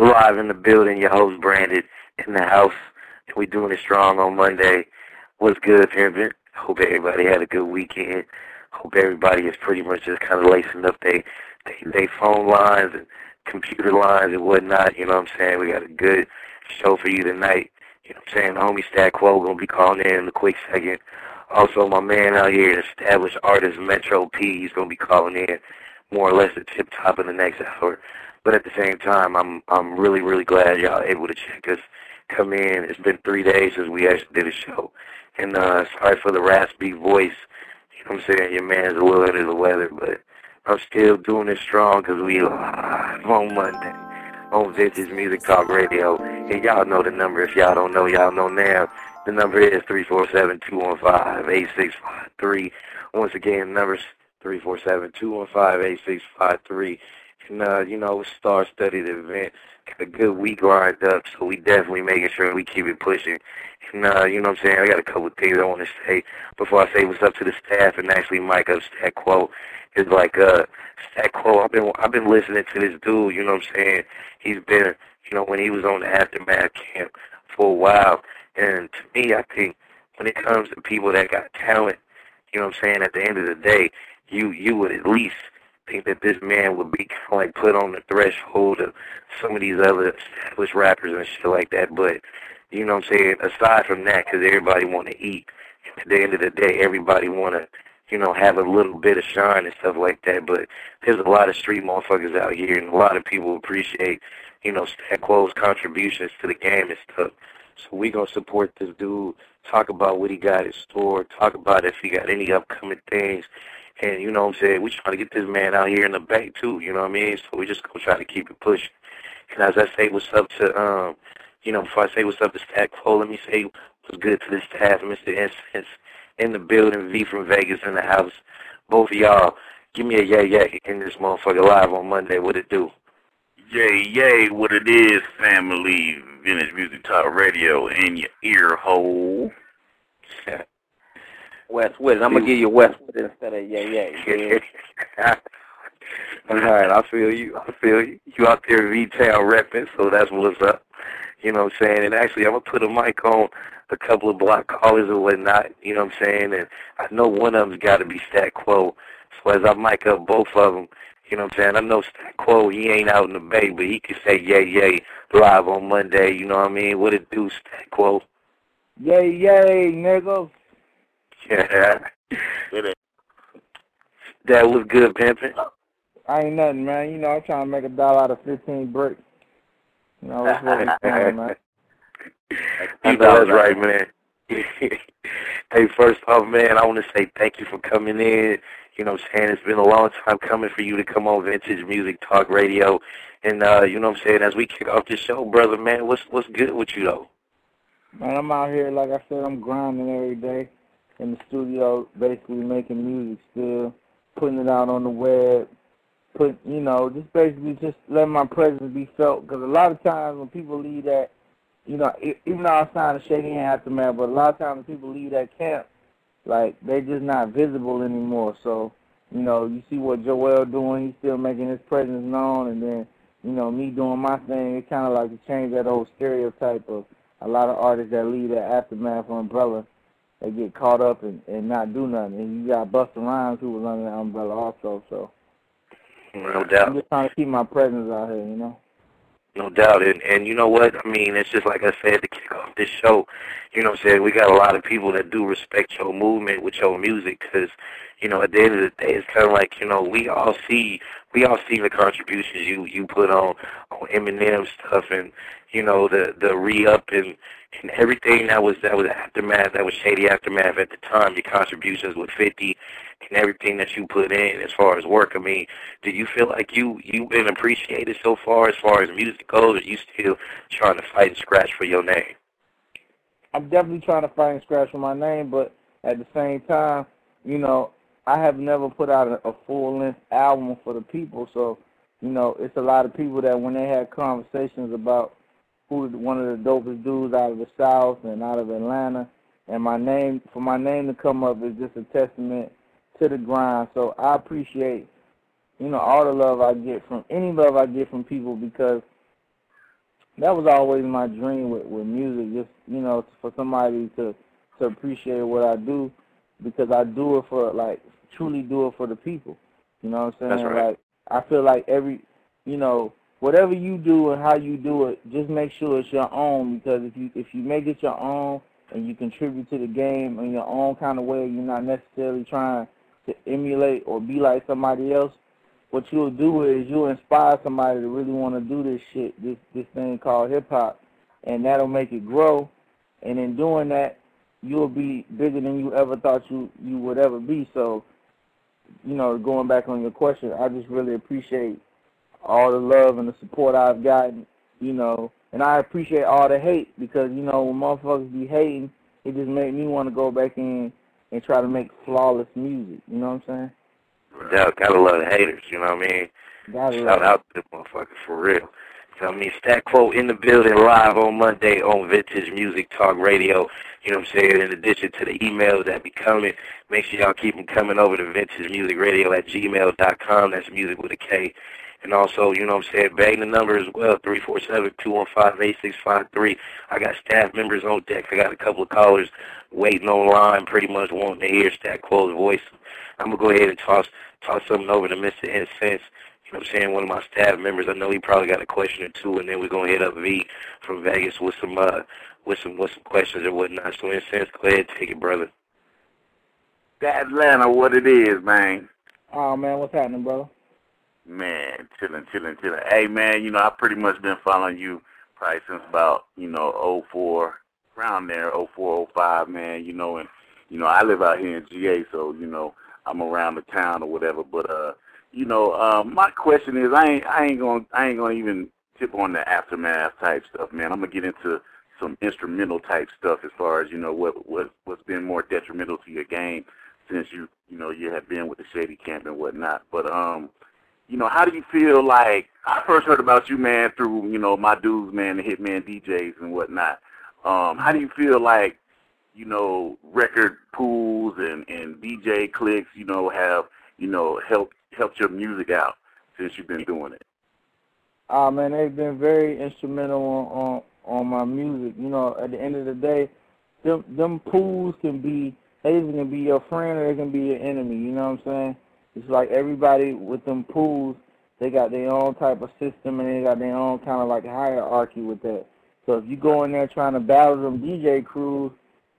live in the building. Your host Branded in the house, and we doing it strong on Monday. What's good, Pimpin'? Hope everybody had a good weekend. Hope everybody is pretty much just kind of lacing up they they, they phone lines and computer lines and whatnot. You know what I'm saying? We got a good show for you tonight. You know what I'm saying? The homie Stat Quo gonna be calling in in a quick second. Also, my man out here, established artist Metro P, he's gonna be calling in more or less the tip top of the next hour. But at the same time, I'm I'm really really glad y'all able to check us come in. It's been three days since we actually did a show, and uh, sorry for the raspy voice. You know what I'm saying? Your man's a little under the weather, but I'm still doing it strong because we live on Monday on Vintage Music Talk Radio. And y'all know the number. If y'all don't know, y'all know now. The number is 347-215-8653. Once again, number's 347-215-8653. And, uh, you know, star-studded event. Got a good week lined up, so we definitely making sure we keep it pushing. And, uh, you know what I'm saying? I got a couple of things I want to say before I say what's up to the staff and actually mic up Stat Quo. Is like, uh, Stat Quo, I've been, I've been listening to this dude, you know what I'm saying? He's been, you know, when he was on the Aftermath camp for a while. And to me, I think when it comes to people that got talent, you know what I'm saying, at the end of the day, you, you would at least think that this man would be kind of like put on the threshold of some of these other established rappers and shit like that. But you know what I'm saying? Aside from that, because everybody want to eat. At the end of the day, everybody want to, you know, have a little bit of shine and stuff like that. But there's a lot of street motherfuckers out here, and a lot of people appreciate, you know, Stat contributions to the game and stuff. So we gonna support this dude. Talk about what he got in store. Talk about if he got any upcoming things. And you know what I'm saying? We trying to get this man out here in the bank too, you know what I mean? So we just gonna try to keep it pushing. And as I say what's up to um you know, before I say what's up to Stat Quo, let me say what's good to the staff, Mr. Incense in the building, V from Vegas in the house. Both of y'all, give me a yay yay in this motherfucker live on Monday. What it do? Yay, yay, what it is, family, Vintage Music Talk Radio in your ear hole. Westwood. I'm gonna give you Westwood instead of yeah, yeah. All right, I feel you. I feel you. You out there V-Town repping, so that's what's up. You know what I'm saying? And actually, I'm to put a mic on a couple of block callers or whatnot. You know what I'm saying? And I know one of them's got to be Stat Quo. So as I mic up both of them, you know what I'm saying? I know Stat Quo, he ain't out in the Bay, but he can say yay, yay live on Monday. You know what I mean? What it do, Stat Quo? Yay, yay, nigga. Yeah. that was good, pimping. I ain't nothing, man. You know, I'm trying to make a dollar out of 15 bricks. You know, that's what I'm doing, man. You know that's right, man. hey, first off, man, I want to say thank you for coming in. You know what I'm saying? It's been a long time coming for you to come on Vintage Music Talk Radio. And, uh, you know what I'm saying? As we kick off the show, brother, man, what's what's good with you, though? Man, I'm out here, like I said, I'm grinding every day in the studio, basically making music still, putting it out on the web, put you know just basically just letting my presence be felt. Because a lot of times when people leave that you know even though I signed a shaking hand aftermath but a lot of times when people leave that camp like they're just not visible anymore. So you know you see what Joel doing he's still making his presence known. And then you know me doing my thing it kind of like to change that old stereotype of a lot of artists that leave that aftermath umbrella they get caught up and, and not do nothing and you got Busta Rhymes who was under that umbrella also so no doubt. I'm just trying to keep my presence out here, you know. No doubt, and and you know what? I mean, it's just like I said to kick off this show. You know, what I'm saying we got a lot of people that do respect your movement with your music, because you know, at the end of the day, it's kind of like you know we all see we all see the contributions you you put on on Eminem stuff, and you know the the re up and and everything that was that was aftermath, that was shady aftermath at the time. Your contributions with Fifty and everything that you put in as far as work. I mean, do you feel like you you've been appreciated so far as far as music goes, or you still trying to fight and scratch for your name? I'm definitely trying to fight and scratch for my name, but at the same time, you know, I have never put out a, a full length album for the people, so you know, it's a lot of people that when they had conversations about who one of the dopest dudes out of the South and out of Atlanta, and my name for my name to come up is just a testament to the grind. So I appreciate, you know, all the love I get from any love I get from people because that was always my dream with with music. Just you know, for somebody to to appreciate what I do, because I do it for like truly do it for the people. You know what I'm saying? That's right. Like I feel like every, you know, whatever you do and how you do it, just make sure it's your own. Because if you if you make it your own and you contribute to the game in your own kind of way, you're not necessarily trying to emulate or be like somebody else. What you'll do is you'll inspire somebody to really want to do this shit, this this thing called hip hop, and that'll make it grow. And in doing that, you'll be bigger than you ever thought you you would ever be. So, you know, going back on your question, I just really appreciate all the love and the support I've gotten, you know, and I appreciate all the hate because you know when motherfuckers be hating, it just made me want to go back in and try to make flawless music. You know what I'm saying? Yeah, gotta love the haters. You know what I mean? Gotta Shout love out to the motherfuckers for real. I mean? Stat Quo in the building live on Monday on Vintage Music Talk Radio. You know what I'm saying? In addition to the emails that be coming, make sure y'all keep them coming over to Vintage Music Radio at gmail.com. That's music with a K. And also, you know what I'm saying, bang the number as well, 347-215-8653. I got staff members on deck. I got a couple of callers waiting online, pretty much wanting to hear Stat Quo's voice. I'm going to go ahead and toss toss something over to Mr. Incense. You know what I'm saying? One of my staff members. I know he probably got a question or two, and then we're gonna hit up V from Vegas with some uh with some with some questions and whatnot. So Incense, go ahead, take it, brother. That Atlanta, what it is, man. Oh man, what's happening, bro? Man, chilling, chilling, chilling. Hey, man, you know, I've pretty much been following you probably since about, you know, '04, around there, '04, '05, man, you know, and, you know, I live out here in GA, so, you know, I'm around the town or whatever, but, uh, you know, um, my question is, I ain't, I ain't gonna, I ain't gonna even tip on the aftermath type stuff, man. I'm gonna get into some instrumental type stuff as far as, you know, what, what, what's been more detrimental to your game since you, you know, you have been with the Shady Camp and whatnot, but, um, you know, how do you feel like I first heard about you, man, through you know my dudes, man, the Hitman DJs and whatnot. Um, how do you feel like you know record pools and and DJ cliques, you know, have you know helped helped your music out since you've been doing it? Oh man, they've been very instrumental on, on on my music. You know, at the end of the day, them them pools can be they either can be your friend or they can be your enemy. You know what I'm saying? It's like everybody with them pools, they got their own type of system and they got their own kind of like hierarchy with that. So if you go in there trying to battle them DJ crews,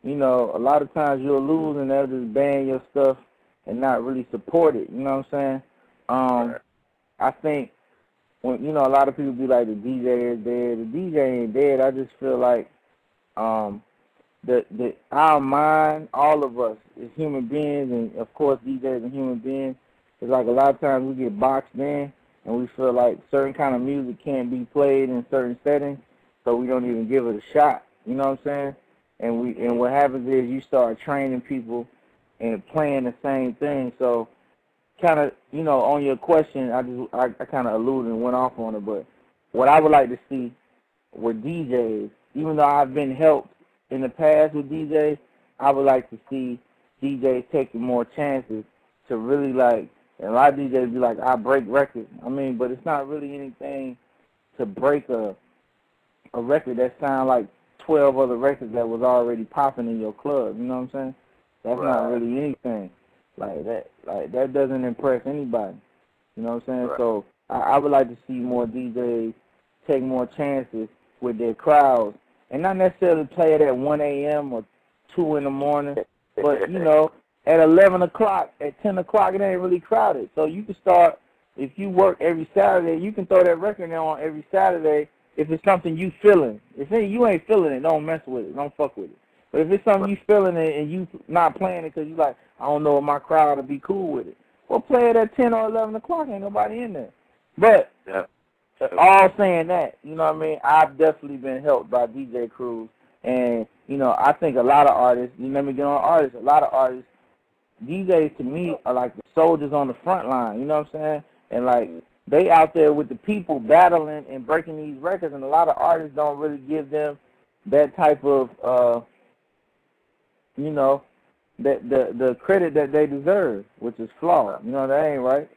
you know, a lot of times you'll lose and they'll just ban your stuff and not really support it. You know what I'm saying? Um, I think when you know a lot of people be like the DJ is dead. The DJ ain't dead. I just feel like um, the the our mind, all of us as human beings, and of course DJs and human beings, it's like a lot of times we get boxed in and we feel like certain kind of music can't be played in certain settings, so we don't even give it a shot. You know what I'm saying? And we and what happens is you start training people and playing the same thing. So kind of, you know, on your question, I just I, I kind of alluded and went off on it, but what I would like to see with DJs, even though I've been helped in the past with DJs, I would like to see DJs taking more chances to really like. And a lot of DJs be like, I break records. I mean, but it's not really anything to break a a record that sound like twelve other records that was already popping in your club. You know what I'm saying? That's right. not really anything like that. Like that doesn't impress anybody. You know what I'm saying? Right. So I, I would like to see more DJs take more chances with their crowds and not necessarily play it at 1 a.m. or 2 in the morning, but you know, at 11 o'clock, at 10 o'clock, it ain't really crowded. So you can start if you work every Saturday, you can throw that record on every Saturday if it's something you feeling. If you ain't feeling it, don't mess with it. Don't fuck with it. But if it's something you feeling it and you not playing it because you like, I don't know if my crowd will be cool with it. Well, play it at 10 or 11 o'clock. Ain't nobody in there. But yeah. all saying that, you know what I mean? I've definitely been helped by DJ crews. And, you know, I think a lot of artists, you let me get on artists, a lot of artists, DJs to me are like the soldiers on the front line, you know what I'm saying? And like they out there with the people battling and breaking these records and a lot of artists don't really give them that type of uh you know, that the the credit that they deserve, which is flawed. You know that ain't right.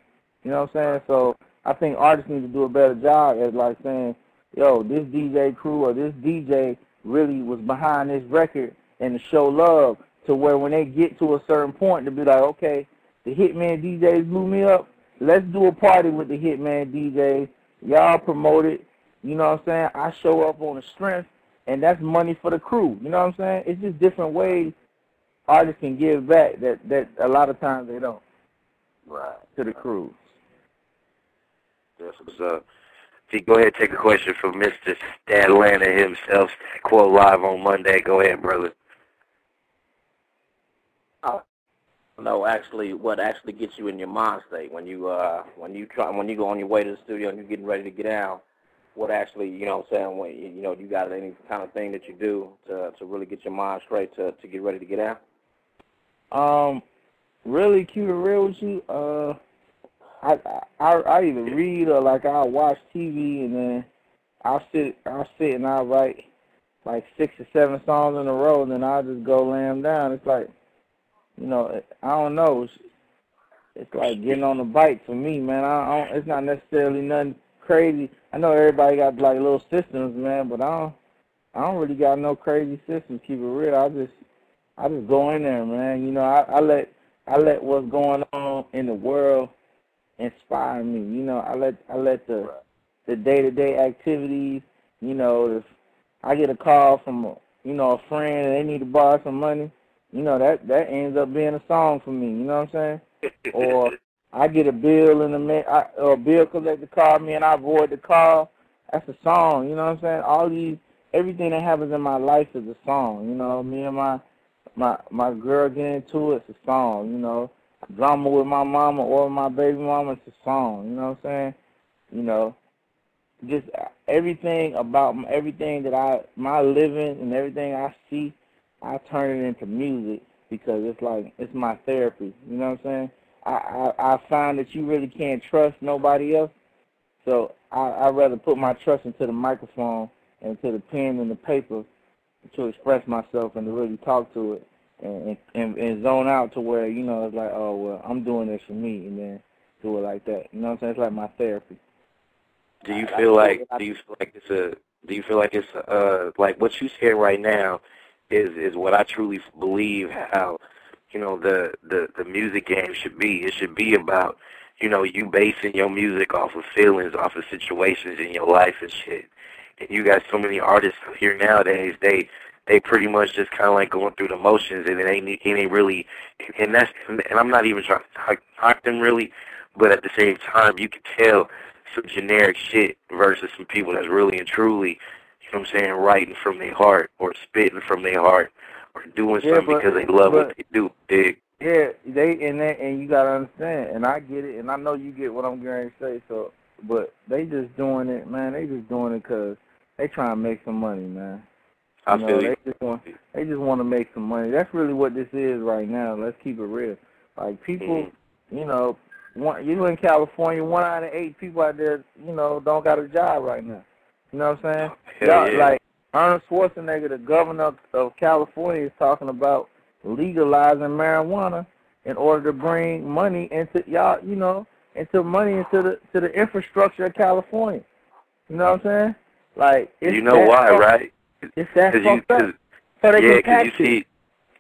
You know what I'm saying? So I think artists need to do a better job at like saying, yo, this DJ crew or this DJ really was behind this record and to show love to where when they get to a certain point to be like, okay, the Hitman DJs blew me up. Let's do a party with the Hitman DJs. Y'all promote it. You know what I'm saying? I show up on the strength, and that's money for the crew. You know what I'm saying? It's just different ways artists can give back that that a lot of times they don't. Right. To the crew. That's what's up. See, go ahead and take a question from Mr. Statlanta himself. Quote live on Monday. Go ahead, brother. Uh, no, actually, what actually gets you in your mind state when you uh when you try when you go on your way to the studio and you're getting ready to get down? What actually, you know, what I'm saying when you know you got any kind of thing that you do to to really get your mind straight to to get ready to get down? Um, really, keep it real with you. Uh, I I I either read or like I watch TV and then I'll sit I'll sit and I'll write like six or seven songs in a row and then I'll just go lay them down. It's like you know, I don't know. It's, it's like getting on the bike for me, man. I don't. It's not necessarily nothing crazy. I know everybody got like little systems, man, but I don't. I don't really got no crazy systems. Keep it real. I just, I just go in there, man. You know, I, I let, I let what's going on in the world inspire me. You know, I let, I let the, the day-to-day activities. You know, if I get a call from, a, you know, a friend and they need to borrow some money you know that that ends up being a song for me. You know what I'm saying? or I get a bill in the mail, or a bill collector call me and I avoid the call. That's a song. You know what I'm saying? All these, everything that happens in my life is a song. You know, me and my my my girl get into it, it's a song. You know, drama with my mama or my baby mama, it's a song. You know what I'm saying? You know, just everything about everything that I my living and everything I see I turn it into music because it's like it's my therapy. You know what I'm saying? I I, I find that you really can't trust nobody else, so I I rather put my trust into the microphone and to the pen and the paper to express myself and to really talk to it and and, and zone out to where you know it's like oh well I'm doing this for me and then do it like that. You know what I'm saying? It's like my therapy. Do you feel like do you feel like it's a do you feel like it's uh like what you said right now? is is what I truly believe how you know the the the music game should be. It should be about you know you basing your music off of feelings, off of situations in your life and shit. And you got so many artists here nowadays. They they pretty much just kind of like going through the motions, and it ain't it ain't really. And that's and I'm not even trying to talk, talk them really, but at the same time, you can tell some generic shit versus some people that's really and truly you know what I'm saying, writing from their heart or spitting from their heart or doing yeah, something but, because they love but, what they do. Dig. Yeah, they and they, and you gotta understand, and I get it, and I know you get what I'm going to say. So, but they just doing it, man. They just doing it because they trying to make some money, man. I you feel know, you. They just want they just want to make some money. That's really what this is right now. Let's keep it real. Like people, mm-hmm. you know, one, you in California, one out of eight people out there, you know, don't got a job right now. You know what I'm saying? Hell yeah. Like Arnold Schwarzenegger, the governor of California, is talking about legalizing marijuana in order to bring money into y'all, you know, into money into the to the infrastructure of California. You know what I'm saying? Like you know why, fucked, right? It's that you, up. So they yeah, can you see,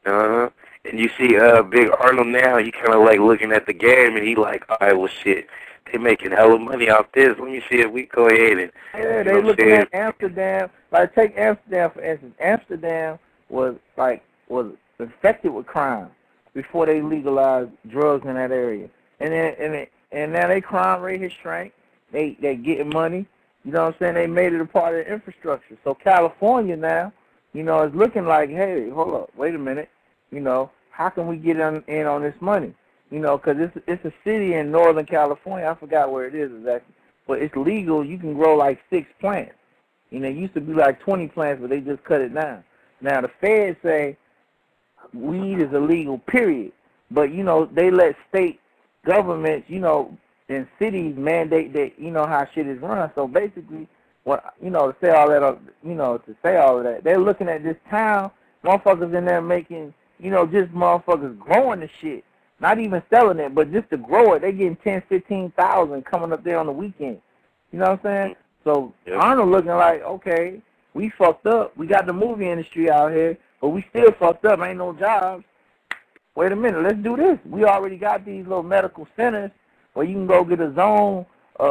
uh huh. And you see, uh, Big Arnold now. He kind of like looking at the game, and he like, all right, well, shit, they making hella money off this. Let me see if we go ahead and Yeah, they looking at Amsterdam. Like take Amsterdam for instance. Amsterdam was like was infected with crime before they legalized drugs in that area, and then and it, and now they crime rate has shrank. They they getting money. You know what I'm saying? They made it a part of the infrastructure. So California now, you know, is looking like, hey, hold up, wait a minute. You know, how can we get in, in on this money? You know, because it's it's a city in Northern California. I forgot where it is exactly, but it's legal. You can grow like six plants. You know, it used to be like 20 plants, but they just cut it down. Now the feds say weed is illegal, period. But you know, they let state governments, you know, and cities mandate that you know how shit is run. So basically, what you know to say all that, you know, to say all of that, they're looking at this town, motherfuckers in there making, you know, just motherfuckers growing the shit, not even selling it, but just to grow it, they getting ten, fifteen thousand coming up there on the weekend. You know what I'm saying? So Yep. Arnold looking like, okay, we fucked up. We got the movie industry out here, but we still fucked up. Ain't no jobs. Wait a minute, let's do this. We already got these little medical centers where you can go get a zone uh, uh,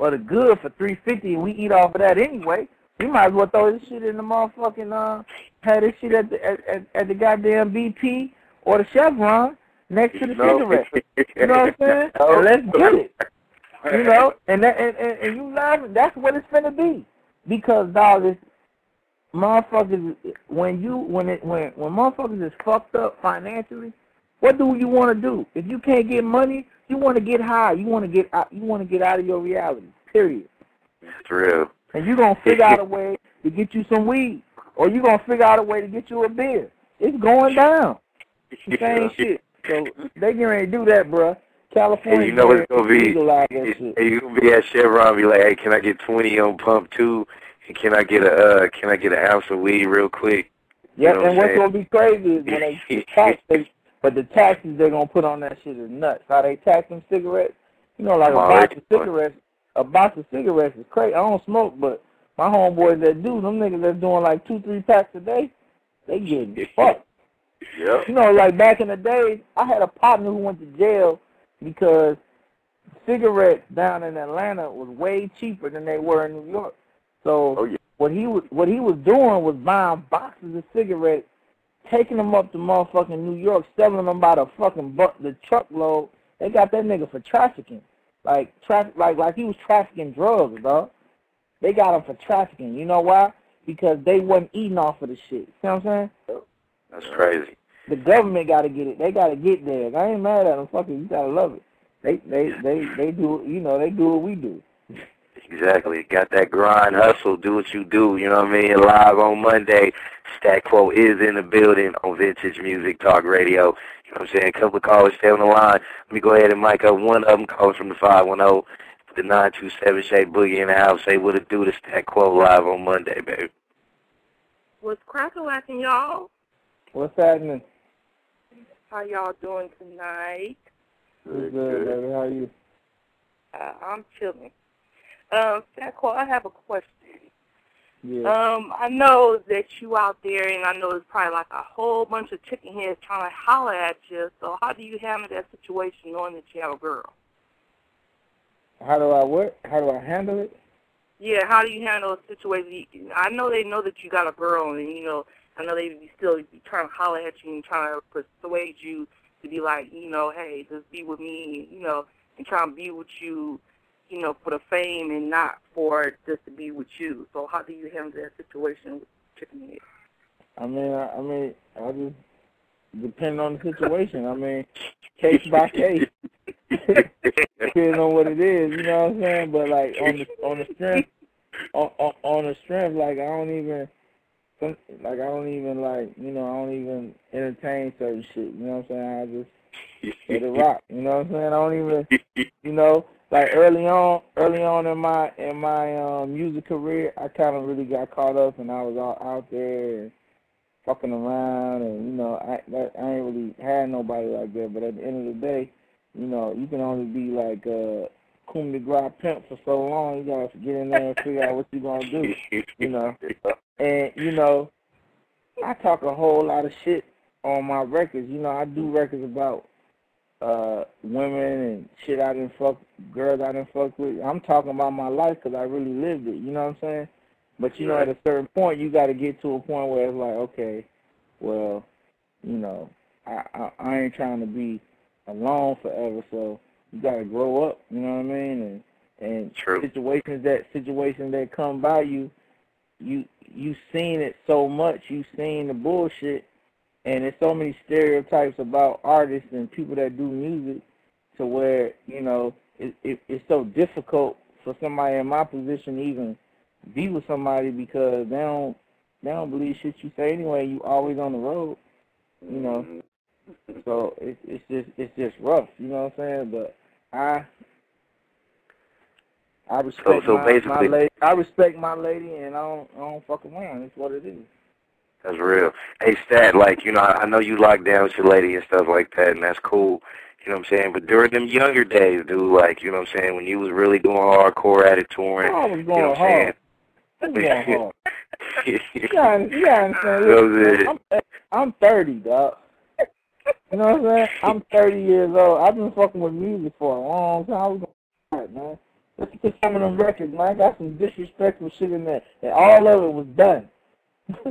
uh, of the good for three fifty, and we eat off of that anyway. We might as well throw this shit in the motherfucking uh, have this shit at the at, at, at the goddamn BP or the Chevron next to the No. cigarette. You know what I'm saying? No. And let's get it. You know, and that, and, and, and you laughing. That's what it's gonna be, because dog, it's motherfuckers. When you when it when when motherfuckers is fucked up financially, what do you want to do? If you can't get money, you want to get high. You want to get out. You want to get out of your reality. Period. It's real. And you're gonna figure out a way to get you some weed, or you're gonna figure out a way to get you a beer. It's going down. The same shit. So they getting ready to do that, bruh. California. Hey, you know what it's gonna be? Hey, you gonna be at Chevron, be like, hey, can I get twenty on pump two? Can I get a uh, can I get an ounce of weed real quick? Yeah, know what and I'm what's gonna be crazy is when they tax they, but the taxes they're gonna put on that shit is nuts. How they tax them cigarettes? You know, like a box of cigarettes. A box of cigarettes is crazy. I don't smoke, but my homeboys that do, them niggas that's doing like two, three packs a day, they getting fucked. Yep. You know, like back in the days, I had a partner who went to jail because cigarettes down in Atlanta was way cheaper than they were in New York. So Oh, yeah. what he was what he was doing was buying boxes of cigarettes, taking them up to motherfucking New York, selling them by the fucking bu- the truckload. They got that nigga for trafficking, like traffic, like like he was trafficking drugs, dog. They got him for trafficking. You know why? Because they wasn't eating off of the shit. You know what I'm saying? That's crazy. The government got to get it. They got to get there. I ain't mad at them. Fucking, you gotta love it. They they they they do. You know, they do what we do. Exactly. Got that grind, hustle, do what you do. You know what I mean? Live on Monday. Stat Quo is in the building on Vintage Music Talk Radio. You know what I'm saying? A couple of callers stay on the line. Let me go ahead and mic up one of them calling from the 510. The 927 Shay Boogie in the house. Say what it do to Stat Quo live on Monday, baby. What's cracking lacking, y'all? What's happening? How y'all doing tonight? What's good, baby? How you? Uh, I'm chilling. Um, I have a question. Yeah. Um, I know that you out there, and I know it's probably like a whole bunch of chicken heads trying to holler at you. So how do you handle that situation knowing that you have a girl? How do I what? How do I handle it? Yeah, how do you handle a situation? I know they know that you got a girl, and you know, I know they be still be trying to holler at you and trying to persuade you to be like, you know, hey, just be with me, you know, and trying to be with you, you know, for the fame and not for just to be with you. So how do you handle that situation with chicken? I mean, I, I mean, I just depend on the situation. I mean, case by case, depending on what it is. You know what I'm saying? But like on the on the strength, on, on on the strength, like I don't even, like I don't even like, you know, I don't even entertain certain shit. You know what I'm saying? I just let it rock. You know what I'm saying? I don't even, you know, like early on, early on in my in my um, music career, I kind of really got caught up, and I was all out there and fucking around, and you know, I I ain't really had nobody like that. But at the end of the day, you know, you can only be like uh, Kum de Gras pimp for so long. You gotta get in there and figure out what you gonna do. You know, and you know, I talk a whole lot of shit on my records. You know, I do records about uh women and shit I didn't fuck, girls I didn't fuck with. I'm talking about my life because I really lived it. You know what I'm saying? But you know, at a certain point, you got to get to a point where it's like, okay, well, you know, I, I I ain't trying to be alone forever, so you got to grow up. You know what I mean? And and True. situations that situations that come by you, you you seen it so much. You seen the bullshit, and there's so many stereotypes about artists and people that do music, to where you know it, it it's so difficult for somebody in my position to even be with somebody because they don't they don't believe shit you say anyway. You always on the road, you know. Mm-hmm. So it's it's just it's just rough, you know what I'm saying? But I I respect so my, my basically- lady. I respect my lady, and I don't I don't fuck around. It's what it is. That's real. Hey, Stat, like, you know, I know you locked down with your lady and stuff like that, and that's cool. You know what I'm saying? But during them younger days, dude, like, you know what I'm saying, when you was really doing hardcore at it touring, I was you know what I'm. I was going. You gotta, you gotta understand. That was it. I'm, I'm 30, dog. You know what I'm saying? I'm 30 years old. I've been fucking with music for a long time. I was going hard, man. Listen to some of them records, man. I got some disrespectful shit in there, and all of it was done.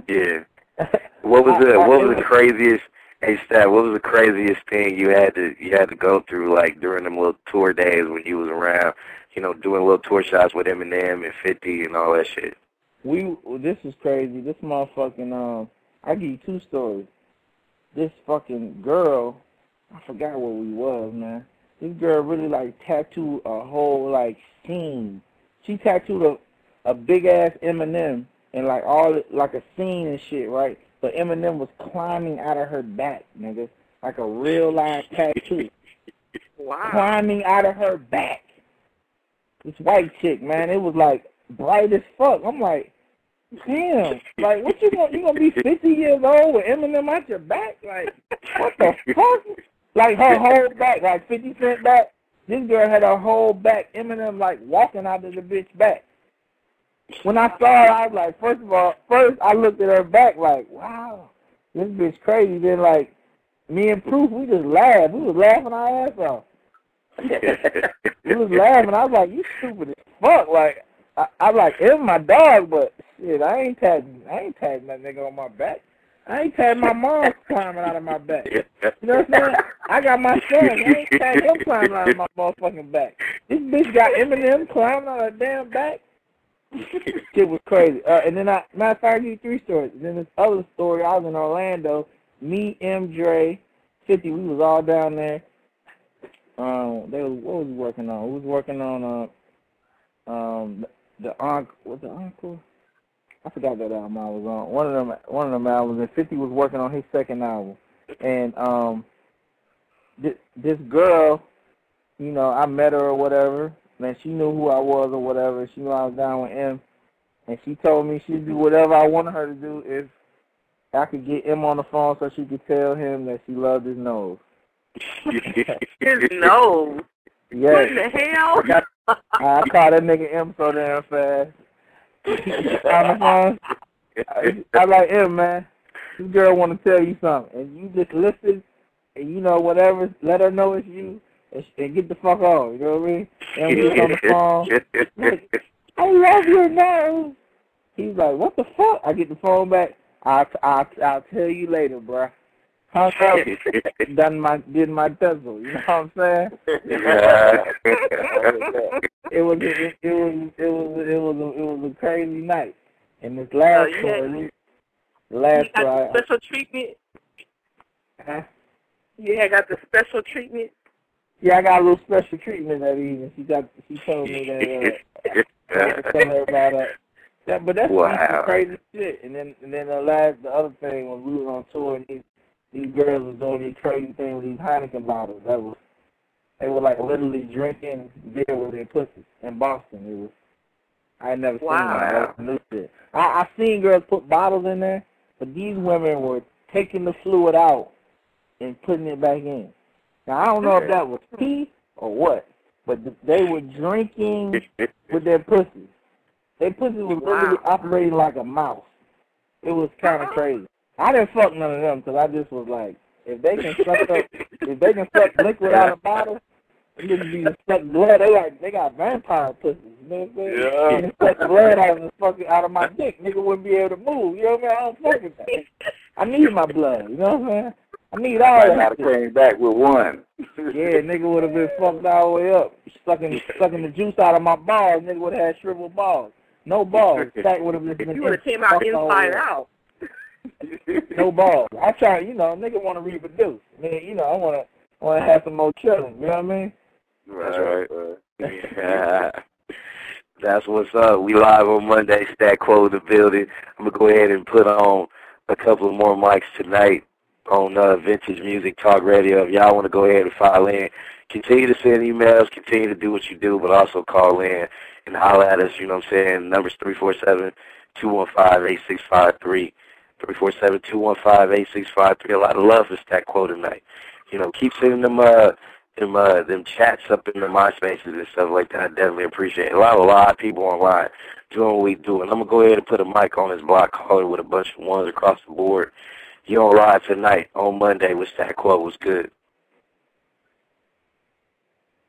Yeah. What was the what was the craziest hey Stat, what was the craziest thing you had to you had to go through like during them little tour days when you was around, you know, doing little tour shots with Eminem and fifty and all that shit? We this is crazy. This motherfucking um, I give you two stories. This fucking girl, I forgot what we was, man. This girl really like tattooed a whole like scene. She tattooed a a big ass Eminem and like all like a scene and shit, right? But Eminem was climbing out of her back, nigga, like a real life tattoo, Wow. climbing out of her back. This white chick, man, it was like bright as fuck. I'm like, damn, like what you gonna you gonna be 50 years old with Eminem out your back? Like what the fuck? Like her whole back, like 50 Cent back. This girl had her whole back. Eminem like walking out of the bitch back. When I saw her, I was like, first of all, first I looked at her back like, wow, this bitch crazy. Then like, me and Proof, we just laughed. We was laughing our ass off. we was laughing. I was like, you stupid as fuck. Like, I, I like, it's my dog, but shit, I ain't tagging, I ain't tagging that nigga on my back. I ain't tagging my mom climbing out of my back. You know what I'm saying? I got my son. I ain't tagging him climbing out of my motherfucking back. This bitch got Eminem climbing out of her damn back. Shit was crazy. Uh, and then I, matter of fact, I give you three stories. And then this other story, I was in Orlando. Me, M. Dre, 50, we was all down there. Um, they was, what was working on? We was working on uh, um, the encore. What's the encore? I forgot that album I was on. One of them, one of them albums, and 50 was working on his second album. And um, this, this girl, you know, I met her or whatever, and she knew who I was or whatever. She knew I was down with M, and she told me she'd do whatever I wanted her to do if I could get M on the phone so she could tell him that she loved his nose. His nose. What in the hell? I called that nigga M so damn fast. on the phone. I, I like M, man. This girl want to tell you something, and you just listen, and you know whatever. Let her know it's you, and, and get the fuck off. You know what I mean? And we was on the phone. I love your nose. He's like, what the fuck? I get the phone back. I'll I'll, I'll tell you later, bruh. Hung up, done my did my tussle. You know what I'm saying? it was it, it was it was it was a, it was a crazy night. And this last Oh, you had- story, the last You got story, the special treatment. huh? Yeah, got the special treatment. Yeah, I got a little special treatment that evening. She got she told me that uh, I had to tell her about that. That, but that's Wow. some crazy shit. And then and then the last the other thing when we was on tour and these these girls was doing these crazy things with these Heineken bottles. That was they were like literally drinking beer with their pussies in Boston. It was I had never seen Wow. that. That was new shit. I I seen girls put bottles in there, but these women were taking the fluid out and putting it back in. Now I don't know if that was pee or what, but they were drinking with their pussies. Their pussies was literally operating like a mouse. It was kind of crazy. I didn't fuck none of them because I just was like, if they can suck up, if they can suck liquid out of bottles, it just be to suck blood. They like they got vampire pussies. You know what I'm saying? Yeah. Suck blood out of fucking out of my dick. Nigga wouldn't be able to move. You know what I mean? I don't fuck with that. I need my blood. You know what I'm saying? I need all Might that. not have came back with one. Yeah, nigga would have been fucked all the way up. Sucking sucking the juice out of my balls, nigga would have had shriveled balls. No balls. That would have been You would have came out fucked all the way inside out. No balls. I try, you know, nigga want to reproduce. I mean, you know, I want to want to have some more children. You know what I mean? That's right. Yeah. That's what's up. We live on Monday, Stat Quo the building. I'm gonna go ahead and put on a couple of more mics tonight on uh, Vintage Music Talk Radio. If y'all want to go ahead and file in, continue to send emails, continue to do what you do, but also call in and holler at us. You know what I'm saying? Numbers three four seven two one five eight six five three. Three four seven two one five eight six five three. A lot of love for Stat Quo tonight. You know, keep sending them uh them uh them chats up in the MySpaces and stuff like that. I definitely appreciate it. A lot a lot of people online doing what we do. And I'm gonna go ahead and put a mic on this block caller with a bunch of ones across the board. You on live tonight on Monday with Stat Quo was good.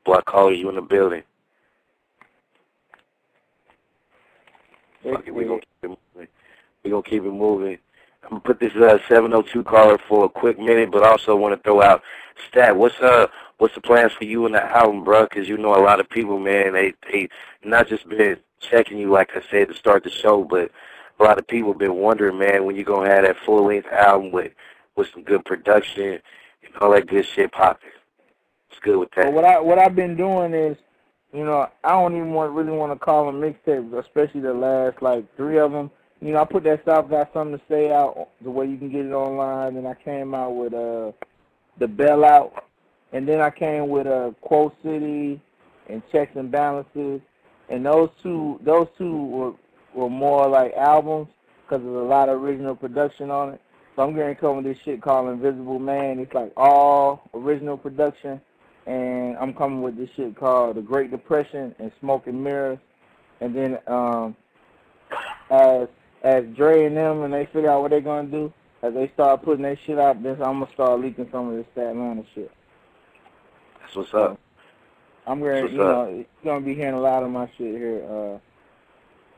Block caller, you in the building. We gonna keep it moving. We gonna keep it moving. I'm gonna put this uh, 702 caller for a quick minute, but also want to throw out Stat. What's uh what's the plans for you and the album, bro? Because you know a lot of people, man, they they not just been checking you like I said to start the show, but a lot of people been wondering, man, when you gonna have that full length album with with some good production and all that good shit popping. It's good with that. Well, what I what I've been doing is, you know, I don't even want really want to call them mixtapes, especially the last like three of them. You know, I put that South Got Something to Say out the way you can get it online, and I came out with uh the Bailout, and then I came with uh Quote City and Checks and Balances, and those two those two were were more like albums because there's a lot of original production on it. So I'm going to come with this shit called Invisible Man. It's like all original production, and I'm coming with this shit called The Great Depression and Smoke and Mirrors. And then um, as as Dre and them and they figure out what they're gonna do, as they start putting their shit out, then I'm gonna start leaking some of this Atlanta shit. That's what's up. I'm gonna, you up? know, you're gonna be hearing a lot of my shit here, uh,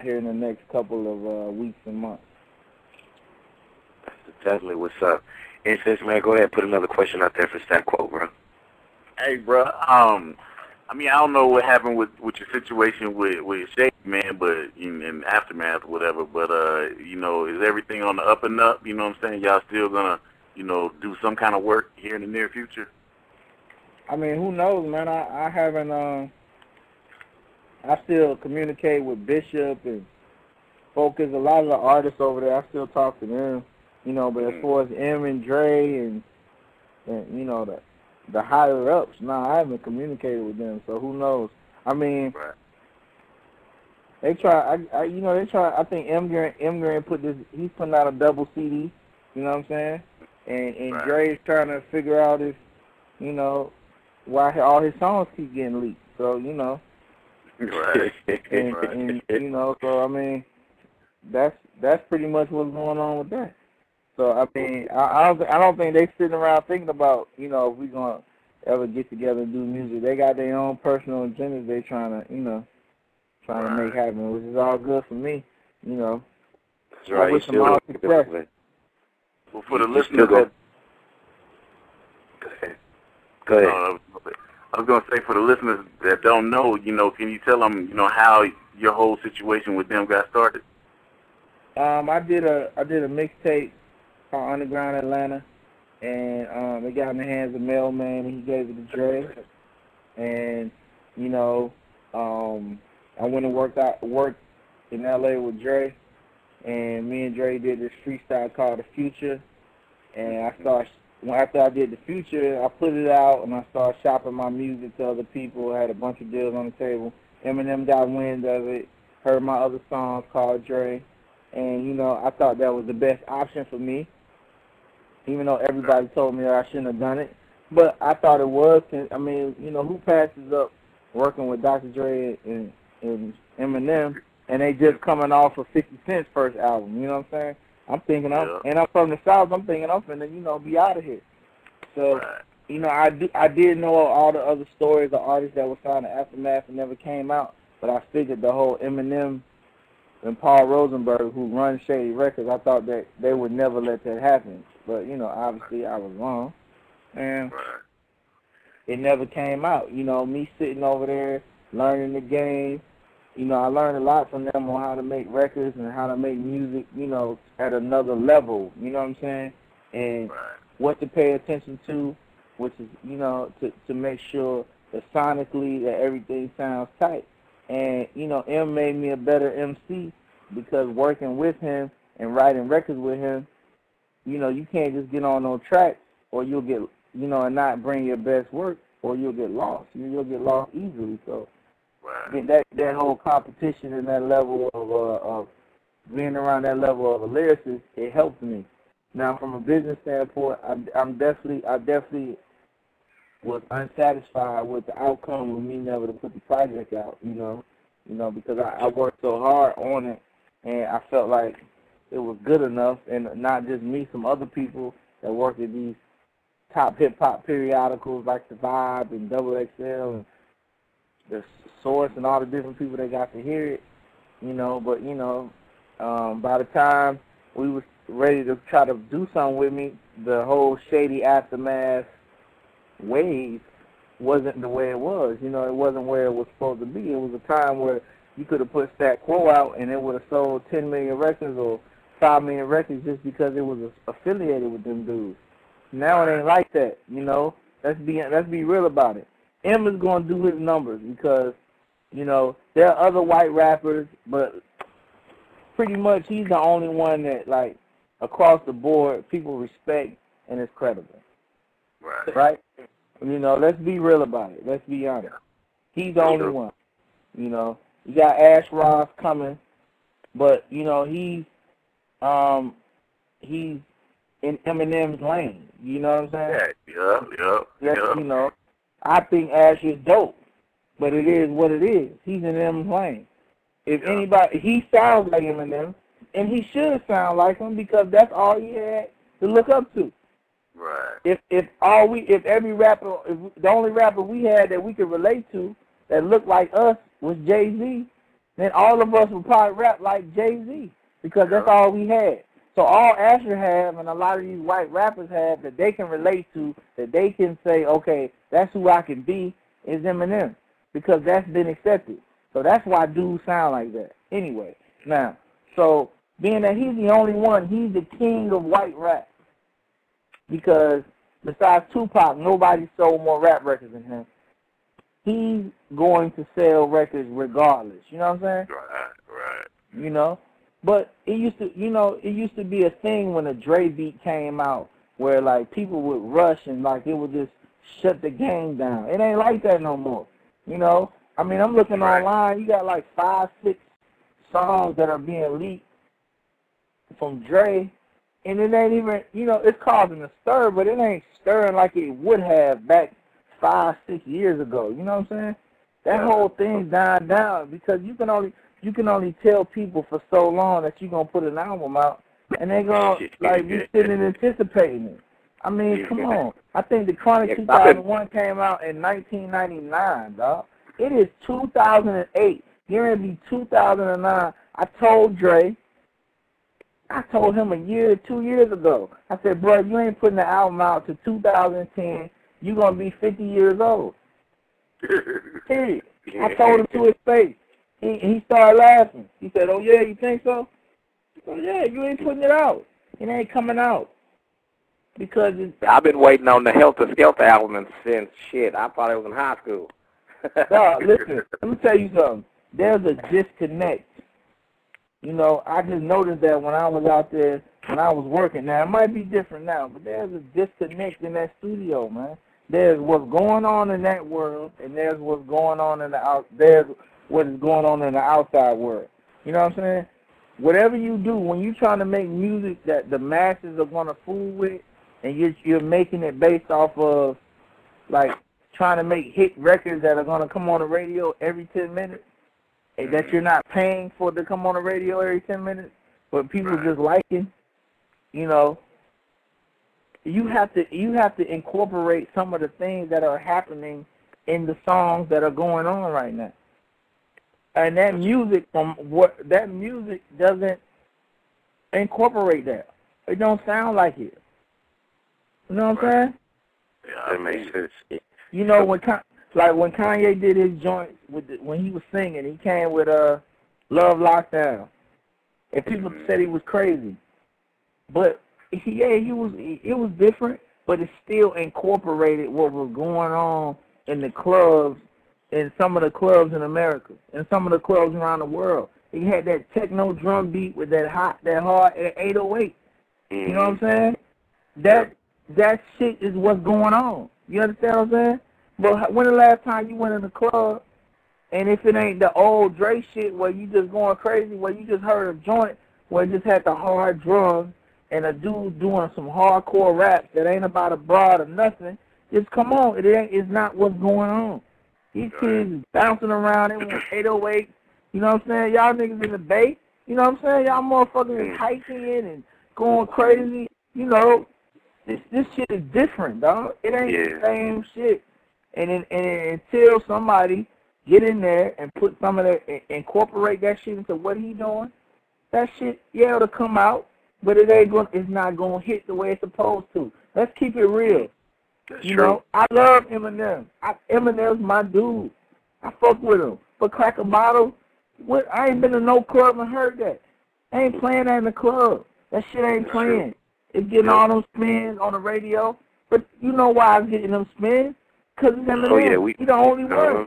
here in the next couple of uh, weeks and months. That's definitely what's up. And since man, go ahead and put another question out there for Stat Quo, bro. Hey, bro. Um, I mean, I don't know what happened with with your situation with with Shake, man, but in, in aftermath whatever. But uh, you know, is everything on the up and up? You know what I'm saying? Y'all still gonna, you know, do some kind of work here in the near future? I mean, who knows, man? I I haven't. Um, I still communicate with Bishop and Focus. A lot of the artists over there, I still talk to them. You know, but as mm. far as M and Dre and and you know the the higher ups, nah, I haven't communicated with them. So who knows? I mean, Right. they try. I, I you know they try. I think M Grant M Grant put this. He's putting out a double CD. You know what I'm saying? And and Right. Dre's trying to figure out if you know why all his songs keep getting leaked. So you know, Right. and, Right. and you know, so I mean, that's that's pretty much what's going on with that. So I mean, I, I don't I don't think they sitting around thinking about you know if we gonna ever get together and do music. They got their own personal agendas they trying to you know trying to make happen, which is all good for me. You know, That's right. I wish them all gonna success. Well, for the listeners go- that Go ahead. Go ahead. Uh, I was gonna say for the listeners that don't know, you know, can you tell them, you know, how your whole situation with them got started? Um, I did a I did a mixtape called Underground Atlanta, and um, it got in the hands of Mel-Man, and he gave it to Dre. And you know, um, I went and worked out worked in L.A. with Dre, and me and Dre did this freestyle called The Future. And I started after I did The Future, I put it out, and I started shopping my music to other people. I had a bunch of deals on the table. Eminem got wind of it, heard my other songs called Dre and you know I thought that was the best option for me. Even though everybody told me that I shouldn't have done it, but I thought it was. I mean, you know, who passes up working with Dr. Dre and, and Eminem, and they just coming off of 50 Cent's first album? You know what I'm saying? I'm thinking, I'm, and I'm from the South. I'm thinking I'm finna, you know, be out of here. So Right. you know, I do, I did know all the other stories of artists that were signed to Aftermath and never came out, but I figured the whole Eminem and Paul Rosenberg, who run Shady Records, I thought that they would never let that happen. But you know, obviously I was wrong, and Right. it never came out. You know, me sitting over there learning the game. You know, I learned a lot from them on how to make records and how to make music. You know, at another level. You know what I'm saying? And Right. what to pay attention to, which is you know to to make sure that sonically that everything sounds tight. And you know, M made me a better MC because working with him and writing records with him, you know, you can't just get on no track or you'll get you know and not bring your best work or you'll get lost. You you'll get lost easily. So Right. mean, that that whole competition and that level of uh, of being around that level of a lyricist, it helps me. Now, from a business standpoint, I'm, I'm definitely, I definitely was unsatisfied with the outcome of me never to put the project out. You know, you know, because I, I worked so hard on it, and I felt like it was good enough, and not just me, some other people that worked at these top hip hop periodicals like the Vibe and Double XL and the Source and all the different people that got to hear it. You know, but you know, um, by the time we was ready to try to do something with me, the whole shady aftermath wave wasn't the way it was. You know, it wasn't where it was supposed to be. It was a time where you could have put Stat Quo out and it would have sold 10 million records or 5 million records just because it was affiliated with them dudes. Now it ain't like that, you know. Let's be let's be real about it. M is going to do his numbers because, you know, there are other white rappers, but pretty much he's the only one that, like, across the board, people respect and is credible. Right. Right? You know, let's be real about it. Let's be honest. He's the only one. You know, you got Asher Roth coming, but you know he's um he's in Eminem's lane. You know what I'm saying? Yeah, yeah, yeah. Yes, you know, I think Ash is dope, but it is what it is. He's in Eminem's lane. If Yeah. anybody, he sounds like Eminem, and them, and he should sound like him because that's all he had to look up to. Right. if if all we if every rapper if the only rapper we had that we could relate to that looked like us was Jay Z, then all of us would probably rap like Jay Z because that's all we had. So all Asher have and a lot of these white rappers have that they can relate to that they can say, okay, that's who I can be is Eminem because that's been accepted. So that's why dudes sound like that. Anyway, now so being that he's the only one, he's the king of white rap because besides Tupac, nobody sold more rap records than him. He's going to sell records regardless. You know what I'm saying? Right. Right. You know, but it used to, you know, it used to be a thing when a Dre beat came out where like people would rush and like it would just shut the game down. It ain't like that no more. You know, I mean, I'm looking Right. online. You got like five, six songs that are being leaked from Dre, and it ain't even, you know, it's causing a stir, but it ain't stirring like it would have back five, six years ago. You know what I'm saying? That whole thing died down because you can only you can only tell people for so long that you're gonna put an album out, and they're gonna like be sitting anticipating it. I mean, come on. I think the Chronic Yeah, 2001 came out in 1999, dog. It is 2008. You're gonna be 2009. I told Dre. I told him a year, two years ago. I said, bro, you ain't putting the album out to 2010. You're gonna be 50 years old. Period. I told him to his face. He he started laughing. He said, "Oh yeah, you think so?" Oh yeah, you ain't putting it out. It ain't coming out because it's, I've been waiting on the Helter Skelter album since shit. I thought it was in high school. dog. Listen, let me tell you something. There's a disconnect. You know, I just noticed that when I was out there, when I was working. Now it might be different now, but there's a disconnect in that studio, man. There's what's going on in that world, and there's what's going on in the out. There's what is going on in the outside world. You know what I'm saying? Whatever you do, when you're trying to make music that the masses are gonna fool with, and you're you're making it based off of like trying to make hit records that are gonna come on the radio every ten minutes, and that you're not paying for to come on the radio every ten minutes, but people Right. just liking, you know. You have to you have to incorporate some of the things that are happening in the songs that are going on right now. And that music from what that music doesn't incorporate that. It don't sound like it. You know what I'm saying? Yeah, That makes sense. You know when like when Kanye did his joint with the, when he was singing, he came with uh Love Lockdown, and people Mhm. said he was crazy, but he, yeah, he was. It was different, but it still incorporated what was going on in the clubs, in some of the clubs in America, and some of the clubs around the world. He had that techno drum beat with that hot, that hard 808. You know what I'm mm-hmm. saying? That that shit is what's going on. You understand what I'm saying? But when the last time you went in the club, and if it ain't the old Dre shit where you just going crazy, where you just heard a joint where it just had the hard drums and a dude doing some hardcore rap that ain't about a broad or nothing, just come on. It ain't it's not what's going on. These kids is bouncing around, they want eight oh eight. You know what I'm saying? Y'all niggas in the bay. You know what I'm saying? Y'all motherfuckers is hiking and going crazy. You know, this this shit is different, dog. It ain't Yeah. the same shit. And then, and until somebody get in there and put some of that, incorporate that shit into what he doing, that shit, yeah, it'll come out, but it ain't going, it's not going to hit the way it's supposed to. Let's keep it real. You true. know, I love Eminem. I, Eminem's my dude. I fuck with him. But crack a bottle, what? I ain't been to no club and heard that. I ain't playing that in the club. That shit ain't That's true. playing. It's getting Yeah. all them spins on the radio. But you know why it's getting them spins? Because it's Eminem. Oh, yeah, we- he the only one. Uh-huh.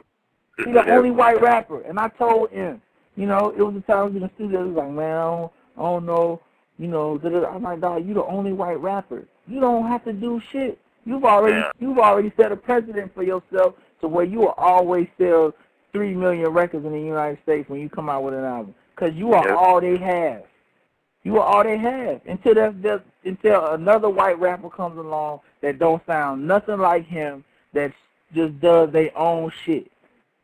He the only white rapper. And I told him, you know, it was the time I was in the studio, he was like, man, I don't, I don't know, you know. I'm like, dog, you the only white rapper. You don't have to do shit. You've already Yeah. you've already set a precedent for yourself to where you will always sell three million records in the United States when you come out with an album. Because you are Yeah. all they have. You are all they have until that, that until another white rapper comes along that don't sound nothing like him that just does their own shit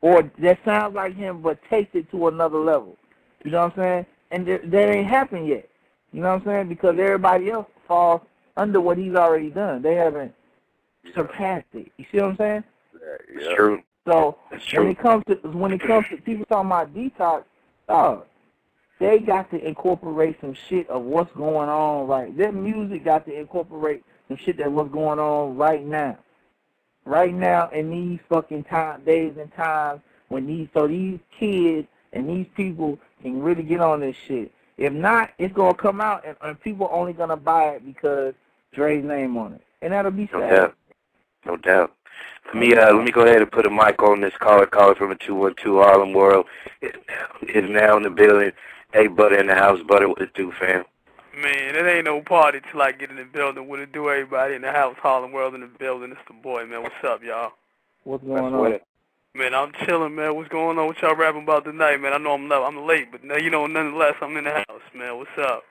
or that sounds like him but takes it to another level. You know what I'm saying? And that, that ain't happened yet. You know what I'm saying? Because everybody else falls under what he's already done. They haven't surpassed it. You see what I'm saying? It's true. So That's when it comes to when it comes to people talking about detox, dog, they got to incorporate some shit of what's going on right. Their music got to incorporate some shit that what's going on right now. Right now in these fucking time days and times when these so these kids and these people can really get on this shit. If not, it's gonna come out and, and people are only gonna buy it because Dre's name on it. And that'll be No sad. Doubt. No doubt. Let me uh let me go ahead and put a mic on this caller caller from the two one two Harlem World is now, is now in the building. Hey Butter in the house, Butter what it do, fam? Man, it ain't no party till I get in the building. What it do, everybody in the house, Harlem World in the building. It's the boy, man. What's up, y'all? What's going what on? Man, I'm chilling, man. What's going on? What y'all rapping about tonight, man? I know I'm late, I'm late, but now you know, nonetheless, I'm in the house, man. What's up?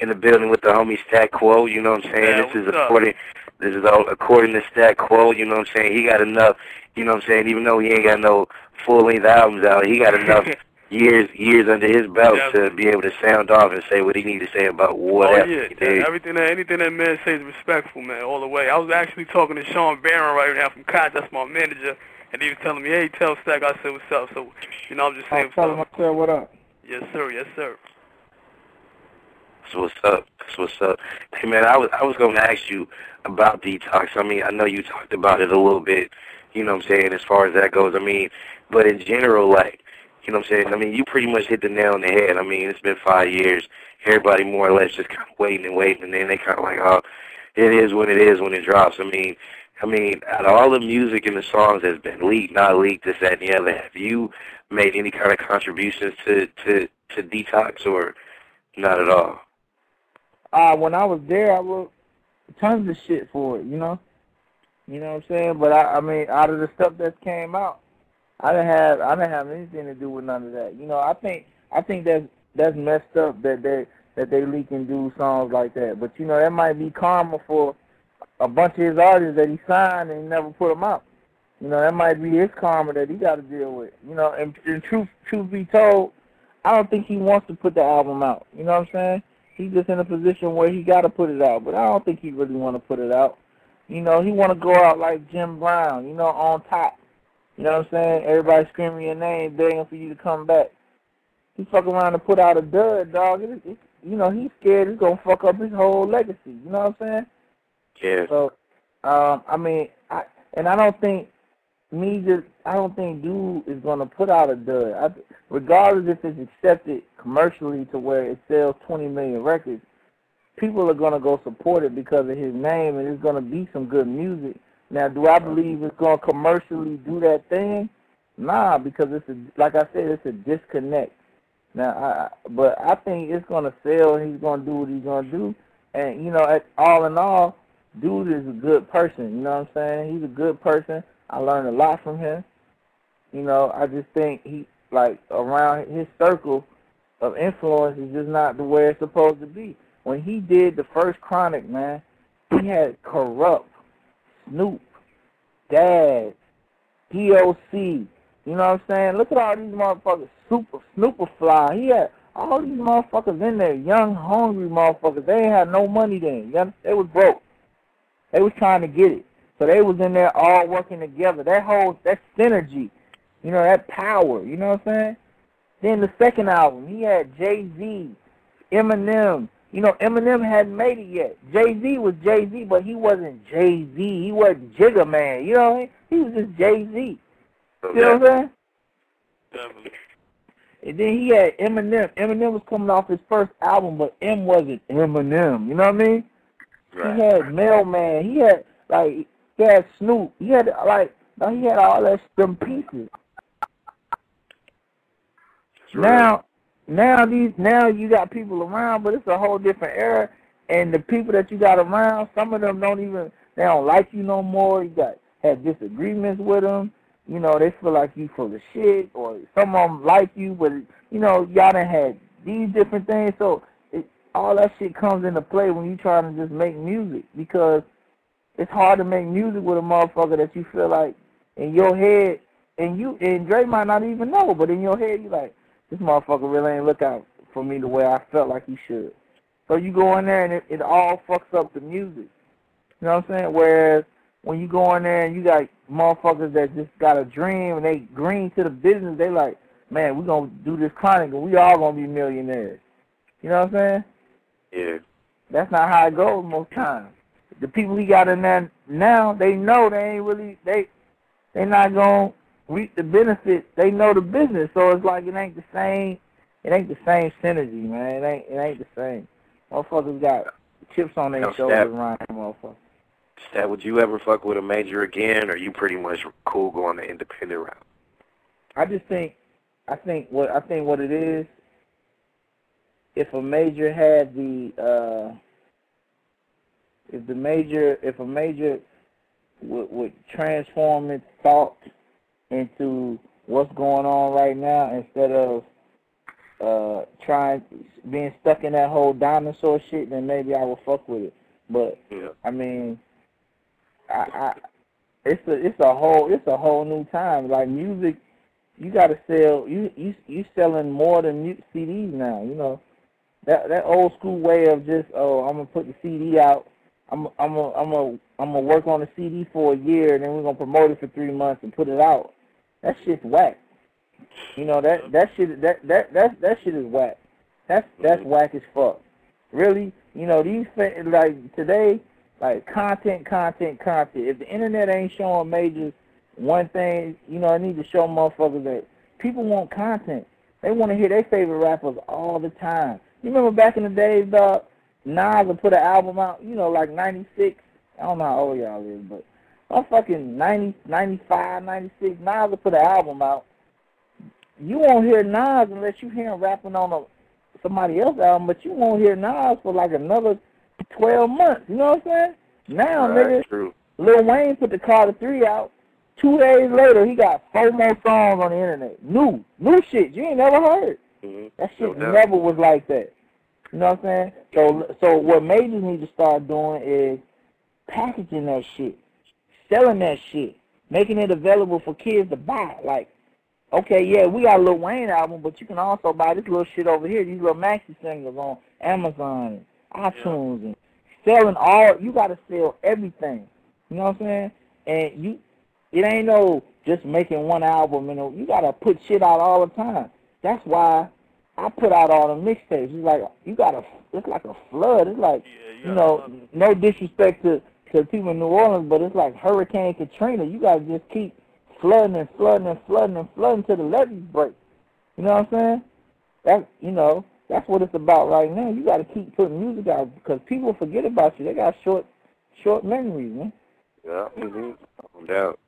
In the building with the homie Stat Quo, you know what I'm saying? Yeah, this is what's up? according this is all according to Stat Quo, you know what I'm saying? He got enough, you know what I'm saying, even though he ain't got no full length albums out, he got enough years years under his belt Yeah. to be able to sound off and say what he need to say about oh whatever. yeah, he did. everything that anything that man says is respectful, man, all the way. I was actually talking to Sean Barron right now from Cox, that's my manager, and he was telling me, hey, tell Stack, I said what's up. So, you know, I'm just I'll saying tell him I up. said what up. Yes, sir. Yes, sir. That's what's up. That's what's up. Hey man, I was I was gonna ask you about detox. I mean, I know you talked about it a little bit, you know what I'm saying, as far as that goes. I mean, but in general, like, you know what I'm saying, I mean, you pretty much hit the nail on the head. I mean, it's been five years. Everybody more or less just kinda waiting and waiting and then they kinda like, oh, it is when it is when it drops. I mean I mean, out of all the music and the songs that's been leaked, not leaked, this, that, and the other, have you made any kind of contributions to, to, to Detox or not at all? Uh, when I was there, I wrote tons of shit for it, you know? You know what I'm saying? But I, I mean, out of the stuff that came out, I didn't have, I didn't have anything to do with none of that. You know, I think, I think that's, that's messed up that they, that they leak and do songs like that. But you know, that might be karma for a bunch of his artists that he signed and he never put them out. You know, that might be his karma that he got to deal with. You know, and, and truth, truth be told, I don't think he wants to put the album out. You know what I'm saying? He's just in a position where he got to put it out, but I don't think he really want to put it out. You know, he want to go out like Jim Brown, you know, on top. You know what I'm saying? Everybody screaming your name, begging for you to come back. He fuck around and put out a dud, dog. It, it, you know, he's scared it's gonna fuck up his whole legacy. You know what I'm saying? Yeah. So, um, I mean, I and I don't think me just I don't think dude is gonna put out a dud. I, regardless if it's accepted commercially to where it sells 20 million records, people are gonna go support it because of his name, and it's gonna be some good music. Now, do I believe it's gonna commercially do that thing? Nah, because it's a like I said, it's a disconnect. Now, I, but I think it's gonna sell, and he's gonna do what he's gonna do. And you know, at, all in all, dude is a good person. You know what I'm saying? He's a good person. I learned a lot from him. You know, I just think he like around his circle of influence is just not the way it's supposed to be. When he did the first Chronic, man, he had Kurupt Snoop, Dad, DOC. You know what I'm saying? Look at all these motherfuckers. Super Snooperfly. He had all these motherfuckers in there, young, hungry motherfuckers. They ain't had no money then. They was broke. They was trying to get it. So they was in there all working together. That whole that synergy, you know, that power, you know what I'm saying? Then the second album, he had Jay Z, Eminem. You know, Eminem hadn't made it yet. Jay Z was Jay Z, but he wasn't Jay Z. He wasn't Jigga Man. You know what I mean? He was just Jay Z. You know what I'm saying? Definitely. And then he had Eminem. Eminem was coming off his first album, but M wasn't Eminem. You know what I mean? Right. He had Mel-Man. He had like he had Snoop. He had like he had all that them pieces. Right. Now, now these now you got people around, but it's a whole different era. And the people that you got around, some of them don't even they don't like you no more. You got had disagreements with them. You know, they feel like you full of shit, or some of them like you, but you know y'all done had these different things. So it, all that shit comes into play when you trying to just make music because it's hard to make music with a motherfucker that you feel like in your head, and you and Dre might not even know, but in your head you like this motherfucker really ain't look out for me the way I felt like he should. So you go in there and it, it all fucks up the music. You know what I'm saying? Whereas when you go in there and you got motherfuckers that just got a dream and they green to the business, they like, man, we gonna do this chronic and we all gonna be millionaires. You know what I'm saying? Yeah. That's not how it goes most times. The people he got in there now, they know they ain't really they they not gonna reap the benefits. They know the business, so it's like it ain't the same. It ain't the same synergy, man. It ain't it ain't the same. Motherfuckers got chips on their shoulders around them motherfuckers. Stat, would you ever fuck with a major again, or you pretty much cool going the independent route? I just think, I think what I think what it is. If a major had the, uh, if the major, if a major would, would transform its thought into what's going on right now instead of uh trying being stuck in that whole dinosaur shit, then maybe I would fuck with it. But Yeah. I mean, I, I it's a it's a whole it's a whole new time. Like music, you got to sell you you you selling more than mu- CDs now. You know that that old school way of just oh I'm gonna put the CD out. I'm I'm a, I'm a, I'm gonna work on the CD for a year and then we're gonna promote it for three months and put it out. That shit's whack. You know that that shit that that that that shit is whack. That's that's mm-hmm. whack as fuck. Really, you know these like today, like content, content, content. If the internet ain't showing majors one thing, you know, I need to show motherfuckers that people want content. They want to hear their favorite rappers all the time. You remember back in the days, dog, Nas would put an album out, you know, like 96. I don't know how old y'all is, but I'm fucking 90, 95, 96. Nas would put an album out. You won't hear Nas unless you hear him rapping on a somebody else's album, but you won't hear Nas for like another 12 months. You know what I'm saying? Now, nigga, Right, true. Lil Wayne put the Carter 3 out. Two days later, he got four more songs on the internet. New, new shit you ain't never heard. hmm That shit doubt. never was like that. You know what I'm saying? So, so what majors need to start doing is packaging that shit, selling that shit, making it available for kids to buy. Like, okay, yeah, we got a Lil Wayne album, but you can also buy this little shit over here, these little maxi singles on Amazon and iTunes and selling all. You got to sell everything. You know what I'm saying? And you, it ain't no just making one album. You know, you got to put shit out all the time. That's why I put out all the mixtapes. It's like you got to. It's like a flood. It's like Yeah, you know, no disrespect to to people in New Orleans, but it's like Hurricane Katrina. You gotta just keep flooding and flooding and flooding and flooding till the levees break. You know what I'm saying? That you know, that's what it's about right now. You gotta keep putting music out because people forget about you. They got short short memories, man. Yeah, mm-hmm. no doubt.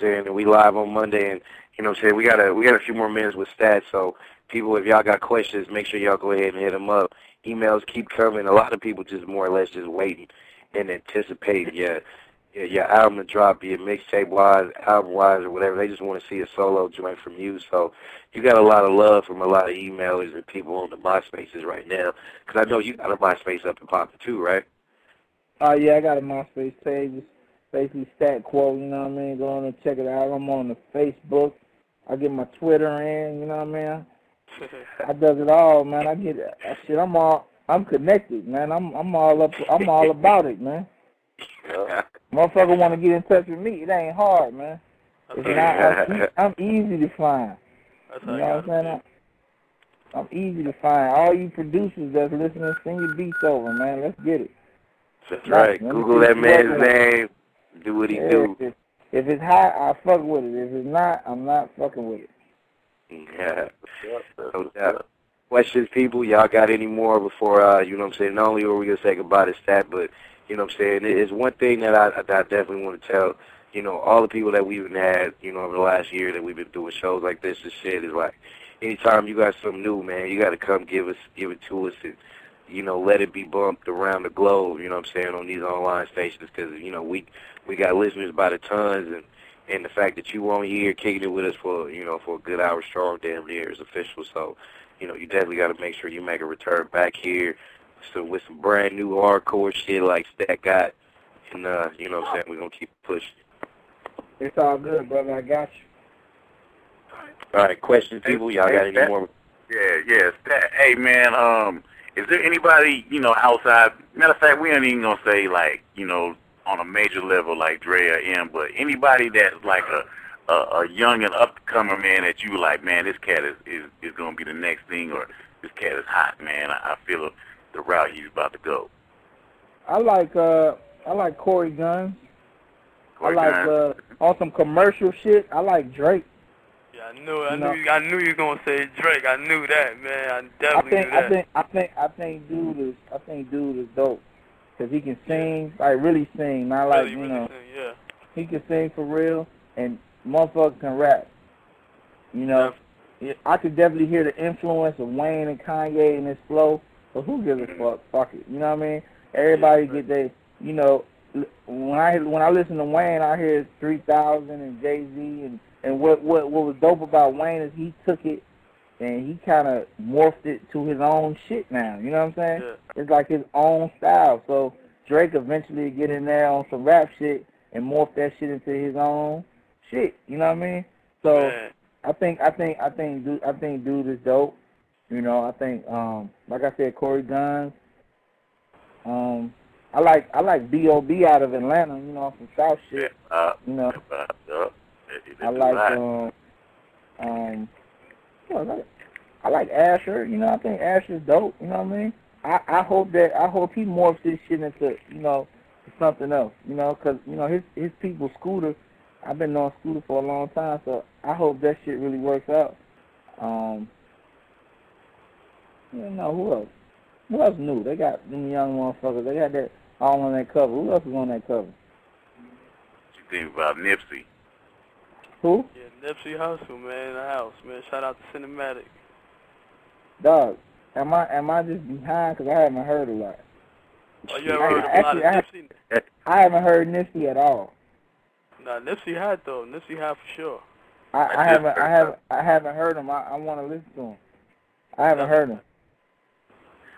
Saying that we live on Monday, and you know, what I'm saying we got a we got a few more minutes with stats. So people, if y'all got questions, make sure y'all go ahead and hit them up. Emails keep coming. A lot of people just more or less just waiting and anticipating. Yeah, your album to drop, it mixtape wise, album wise, or whatever. They just want to see a solo joint from you. So you got a lot of love from a lot of emailers and people on the MySpaces right now. Because I know you got a MySpace up and popping too, right? Oh, uh, yeah, I got a MySpace page. It's basically Stat Quo. you know what I mean? Go on and check it out. I'm on the Facebook. I get my Twitter in, you know what I mean? I does it all, man. I get shit. I'm all I'm connected, man. I'm I'm all up. I'm all about it, man. Yeah. Motherfucker want to get in touch with me. It ain't hard, man. It's not, I'm, I'm easy to find. That's you know what I'm saying? I'm easy to find. All you producers that's listening, send your beats over, man. Let's get it. That's right. Google that man's name. Do what he yeah, do. If, if it's hot, I fuck with it. If it's not, I'm not fucking with it. Yeah. No doubt. Questions, people? Y'all got any more before, uh, you know what I'm saying? Not only are we going to say goodbye to Stat, but, you know what I'm saying, it's one thing that I, I definitely want to tell, you know, all the people that we've had, you know, over the last year that we've been doing shows like this and shit is like, anytime you got something new, man, you got to come give us, give it to us and, you know, let it be bumped around the globe, you know what I'm saying, on these online stations because, you know, we we got listeners by the tons and and the fact that you were on here kicking it with us for, you know, for a good hour strong damn near is official. So, you know, you definitely got to make sure you make a return back here so with some brand new hardcore shit like Stat got. And, uh, you know what I'm saying, we're going to keep pushing. It's all good, brother. I got you. All right, questions, people? Y'all got any more? Yeah, yeah. Stat, hey, man, um, is there anybody, you know, outside? Matter of fact, we ain't even going to say, like, you know, on a major level like Dre or M, but anybody that's like a a, a young and upcomer man that you like, man, this cat is is, is going to be the next thing, or this cat is hot, man. I, I feel the route he's about to go. I like uh I like Cory Gunz. Cory I like Gunz. uh on some commercial shit. I like Drake. Yeah, I knew. I You knew. know- You, I knew you were gonna say Drake. I knew that, man. I definitely I think knew that. I think I think I think dude is I think dude is dope because he can sing like really sing, not like really, you really know sing, yeah. he can sing for real and motherfucker can rap. You know, Yeah, I could definitely hear the influence of Wayne and Kanye in his flow, but who gives a mm-hmm. fuck? Fuck it. You know what I mean? Everybody get their, you know, when I when I listen to Wayne, I hear 3000 and Jay Z, and and what what what was dope about Wayne is he took it and he kind of morphed it to his own shit now. You know what I'm saying? Yeah. It's like his own style. So Drake eventually get in there on some rap shit and morph that shit into his own shit. You know what I mean? So Man. I think I think I think dude I think dude is dope. You know, I think um like I said, Cory Gunz. Um I like I like B O B out of Atlanta, you know, from South Yeah, shit. uh, You know. uh, uh, I like um um I like Asher, you know, I think Asher's dope, you know what I mean? I, I hope that I hope he morphs this shit into, you know, something else, you know, 'cause you know his his people Scooter, I've been knowing Scooter for a long time, so I hope that shit really works out. Um, you know who else? Who else new? They got them young motherfuckers. They got that all on that cover. Who else is on that cover? You think about Nipsey? Who? Yeah, Nipsey Hussle, man, in the house, man. Shout out to Cinematic. Dog. Am I am I just behind? 'Cause I haven't heard a lot. Oh, you I- heard lot actually, I- Nipsey? I haven't heard Nipsey at all. Nah, Nipsey had though. Nipsey had for sure. I, I I haven't I haven't I haven't heard him. I, I want to listen to him. I haven't heard him.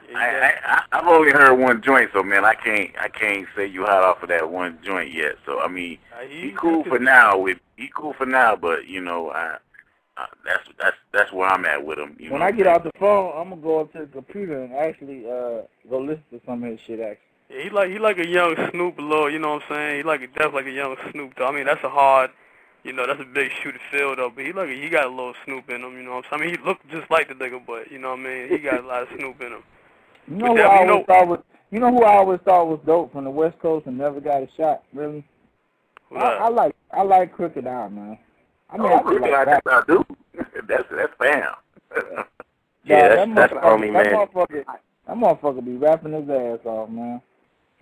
Yeah, he I, I I- I've only heard one joint, so man, I can't I can't say you hot off of that one joint yet. So I mean, uh, he, he cool for now. With he cool for now, but you know, I, I that's that's that's where I'm at with him. You When know I get I'm off the phone, I'm gonna go up to the computer and actually uh go listen to some of his shit. Actually, Yeah, he like he like a young Snoop a little, you know what I'm saying? He like a definitely like a young Snoop though. I mean that's a hard you know, that's a big shoe to fill though, but he like he got a little Snoop in him, you know what I'm saying? I mean he looked just like the nigga, but you know what I mean? He got a lot of Snoop in him. You know who I that- you always know- thought was you know who I always thought was dope from the West Coast and never got a shot. Really, I. I like I like Crooked I, man. I mean, oh, I Crooked like Eye, I do. that's that's fam. Yeah, Dog, that's- that's motherfucker- homie, that man. Motherfucker, that motherfucker be rapping his ass off, man.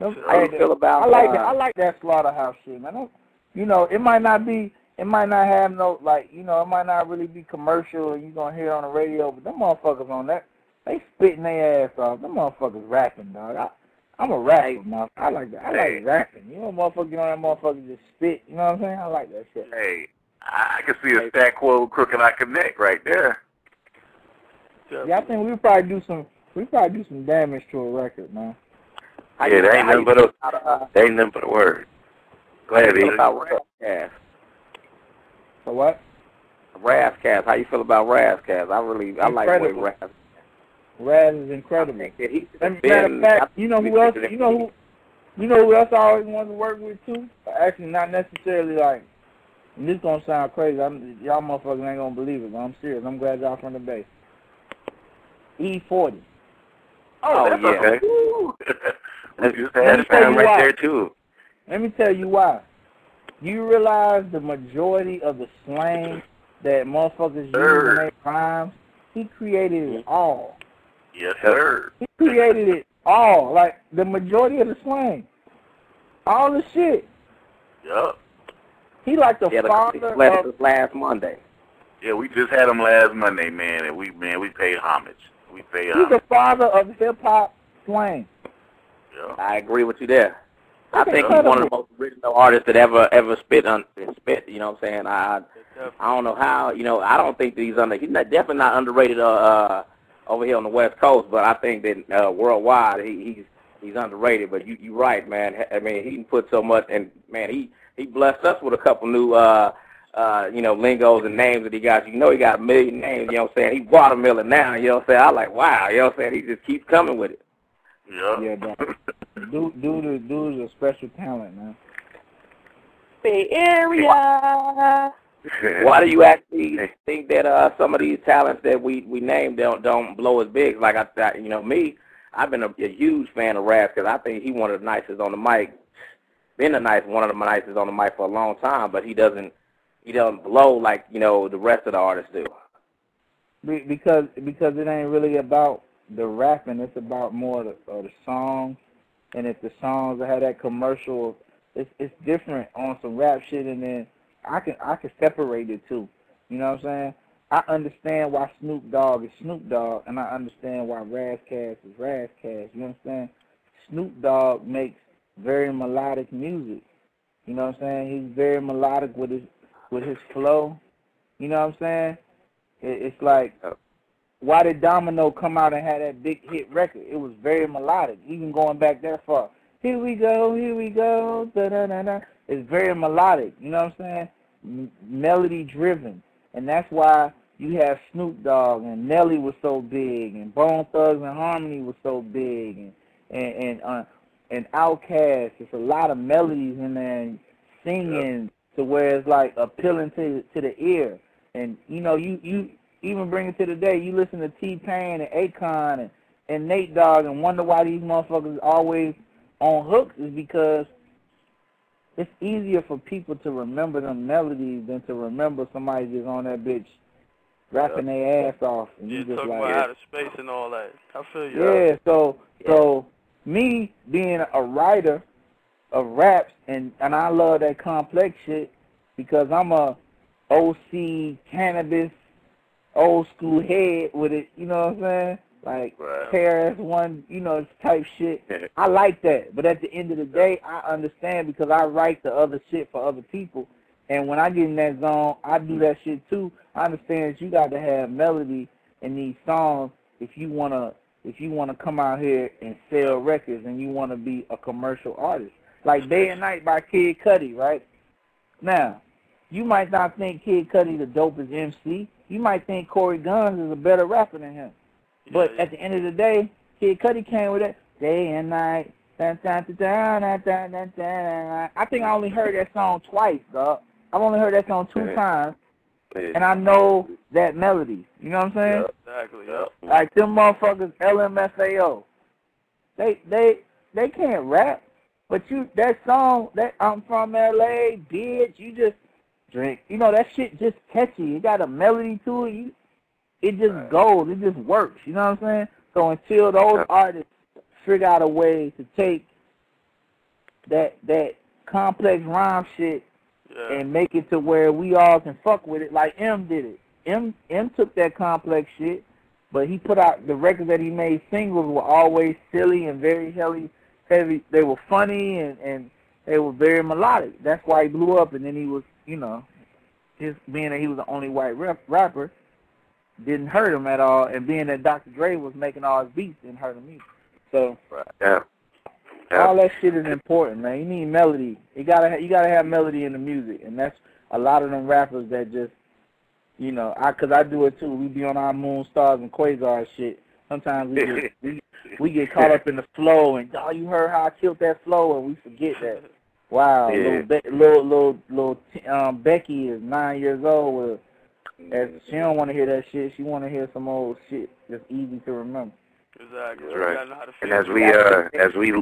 Them- How you feel about I like uh, that. I like that slaughterhouse shit, man. You know, it might not be, it might not have no like, you know, it might not really be commercial and you gonna hear it on the radio, but them motherfuckers on that, they spitting their ass off. Them motherfuckers rapping, dog. I, I'm a rapper, man. I like that. I like rapping. You know, motherfucker get on that motherfucker just spit. You know what I'm saying? I like that shit. Hey, I, I can see a Stat Quo Crooked I Connect right there. Yeah, I think we probably do some. We probably do some damage to a record, man. How Yeah, you- that ain't you nothing but a- uh, That ain't nothing but a word. Go ahead, how you about Ras Kass? So what? Ras Kass. How you feel about Ras Kass? I really, I like the way Incredible. Ras. Ras is I incredible. think he And been- matter of fact, you know who else? You know who? You know who else I always wanted to work with too? Actually, not necessarily like. And this gonna sound crazy. I'm, y'all motherfuckers ain't gonna believe it, but I'm serious. I'm glad y'all from the base. E40. Oh, that's yeah. okay. Woo. That's just Let had me tell fan you right why. there too. Let me tell you why. You realize the majority of the slang that motherfuckers use in Sir. their rhymes? He created it all. Yes, sir. He created it all. Like the majority of the slang. All the shit. Yup. He like the Yeah, father he of last Monday. Yeah, we just had him last Monday, man, and we man we paid homage. We pay he's homage. the father of hip hop slang. Yeah. I agree with you there. I That's think he's one of the most original artists that ever ever spit on spit. You know what I'm saying? I I don't know how. You know, I don't think that he's under. He's not definitely not underrated. Uh, uh over here on the West Coast, but I think that uh, worldwide he, he's he's underrated. But you you right, man. I mean, he put so much, and man, he he blessed us with a couple new. uh uh, you know, lingos and names that he got. You know he got a million names, you know what I'm saying? He watermelon now, you know what I'm saying? I like, wow, you know what I'm saying? He just keeps coming with it. Yeah. Yeah, dog. Dude, dude, is- dude is a special talent, man. Bay Area. Why do you actually think that uh some of these talents that we we named don't don't blow as big? Like I, I you know me, I've been a, a huge fan of Ras because I think he one of the nicest on the mic. Been a nice one of the nicest on the mic for a long time, but he doesn't he doesn't blow like you know the rest of the artists do. Because because it ain't really about the rapping. It's about more of the, of the songs. And if the songs have that commercial, it's it's different on some rap shit. And then I can I can separate it too. You know what I'm saying? I understand why Snoop Dogg is Snoop Dogg, and I understand why Ras Kass is Ras Kass. You understand? Snoop Dogg makes very melodic music. You know what I'm saying? He's very melodic with his with his flow. You know what I'm saying? It, it's like why did Domino come out and have that big hit record? It was very melodic, even going back that far. Here we go, here we go, da da da da. It's very melodic. You know what I'm saying? Melody driven, and that's why you have Snoop Dogg and Nelly was so big, and Bone Thugs-n-Harmony was so big, and and and uh, and Outkast. It's a lot of melodies in there, and singing to where it's like appealing to to the ear. And you know, you you even bring it to the day. You listen to T Pain and Akon and and Nate Dogg and wonder why these motherfuckers always on hooks is because it's easier for people to remember them melodies than to remember somebody just on that bitch rapping their ass off and Yeah, you just talking like about outer space and all that. I feel you. yeah, so so me being a writer of raps and and I love that complex shit because I'm a OC cannabis old school head with it, you know what I'm saying? Like Right. KRS One, you know, type shit. I like that. But at the end of the day I understand because I write the other shit for other people and when I get in that zone I do mm. that shit too. I understand that you got to have melody in these songs if you wanna if you wanna come out here and sell records and you wanna be a commercial artist. Like Day and Night by Kid Cudi, right? Now, you might not think Kid Cudi the dopest MC. You might think Cory Gunz is a better rapper than him. But Yeah, at the end of the day, Kid Cudi came with it. Day and night. Dun, dun, dun. I think I only heard that song twice, dog. I've only heard that song two times, and I know that melody. You know what I'm saying? exactly. Yeah. Like them motherfuckers, LMFAO. They they they can't rap, but you that song that I'm from LA, bitch. You just drink. You know that shit just catchy. It got a melody to it. You, it just Right. goes. It just works. You know what I'm saying? So until those artists figure out a way to take that that complex rhyme shit Yeah. and make it to where we all can fuck with it like M did it. M M took that complex shit, but he put out the records that he made singles were always silly and very heavy. heavy. They were funny and and they were very melodic. That's why he blew up. And then he was, you know, just being that he was the only white rap, rapper didn't hurt him at all. And being that Dr. Dre was making all his beats didn't hurt him either. So Yeah. Yeah. all that shit is important, man. You need melody. You gotta ha- you gotta have melody in the music, and that's a lot of them rappers that just, you know, I cause I do it too. We be on our moon stars and quasar shit. Sometimes we get, we we get caught up in the flow and oh, you heard how I killed that flow, and we forget that. Wow, Yeah. little, Be- little little little um, Becky is nine years old. With, as she don't want to hear that shit. She want to hear some old shit that's easy to remember. Exactly. That's right. gotta know how to And as we uh as we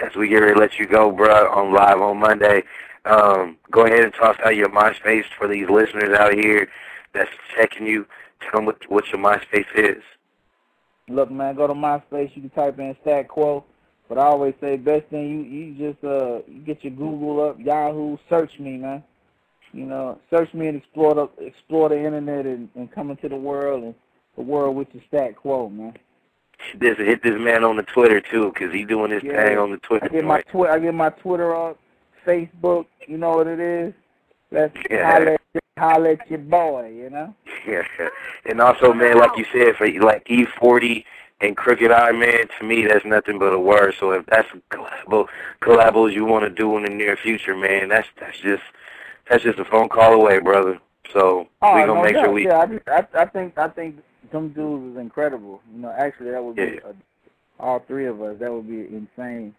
as we get ready to let you go, bro, on live on Monday, um, go ahead and toss out your MySpace for these listeners out here that's checking you. Tell them what what your MySpace is. Look, man, go to MySpace. You can type in Stat Quo. But I always say, best thing you you just uh you get your Google up, Yahoo, search me, man. You know, search me and explore the explore the internet and, and come into the world and the world with your Stat Quo, man. This hit this man on the Twitter too, 'cause he doing his Yeah. thing on the Twitter. I get my twi- I get my Twitter up, Facebook. You know what it is. Let's Yeah. holler, at- holler at your boy. You know. Yeah, and also, man, like you said, for like E40 and Crooked I, man, to me that's nothing but a word. So if that's collabo collabos you want to do in the near future, man, that's that's just that's just a phone call away, brother. So Oh, we gonna no make doubt. sure we. Yeah, I, I, I think I think them dudes is incredible. You know, actually, that would be Yeah. uh, all three of us. That would be insane,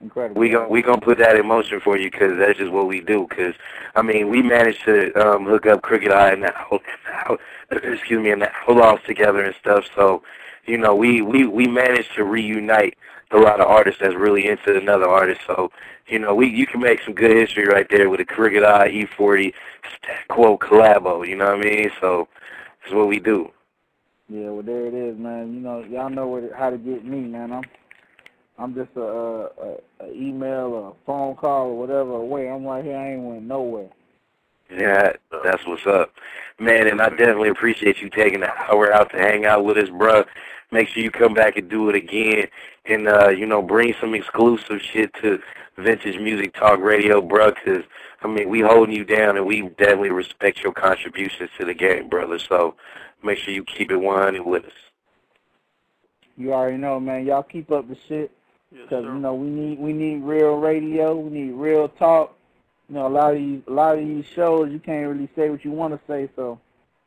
incredible. We gonna we gonna put that in motion for you 'cause that's just what we do. 'Cause I mean, we managed to um, hook up Crooked I and that whole, excuse me, and that whole loss together and stuff. So, you know, we we we managed to reunite a lot of artists that's really into another artist. So, you know, we you can make some good history right there with a Crooked I E40 Stat Quo collabo. You know what I mean? So, that's what we do. Yeah, well, there it is, man. You know, y'all know to, how to get me, man. I'm I'm just a, a, a, a email or a phone call or whatever away. I'm right here. I ain't went nowhere. Yeah, that's what's up, man. And I definitely appreciate you taking the hour out to hang out with us, bruh. Make sure you come back and do it again, and uh, you know, bring some exclusive shit to Vintage Music Talk Radio, bruh. 'cause I mean, we holding you down, and we definitely respect your contributions to the game, brother. So make sure you keep it 100 with us. You already know, man. Y'all keep up the shit. Because sir. you know we need we need real radio, we need real talk. You know a lot of these a lot of these shows you can't really say what you want to say. So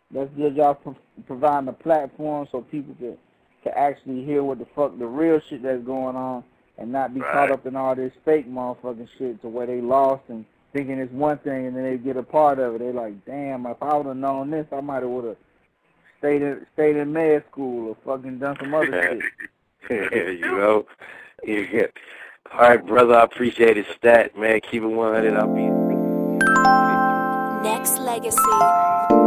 that's good y'all pro- providing a platform so people can can actually hear what the fuck the real shit that's going on and not be Right. caught up in all this fake motherfucking shit to where they lost and thinking it's one thing and then they get a part of it. they're like, damn, if I would have known this, I might have would have stayed in stayed in med school or fucking done some other shit. you know. Yeah. All right, brother. I appreciate it, stat man. Keep it 100. I'll be. Nexxlegacy.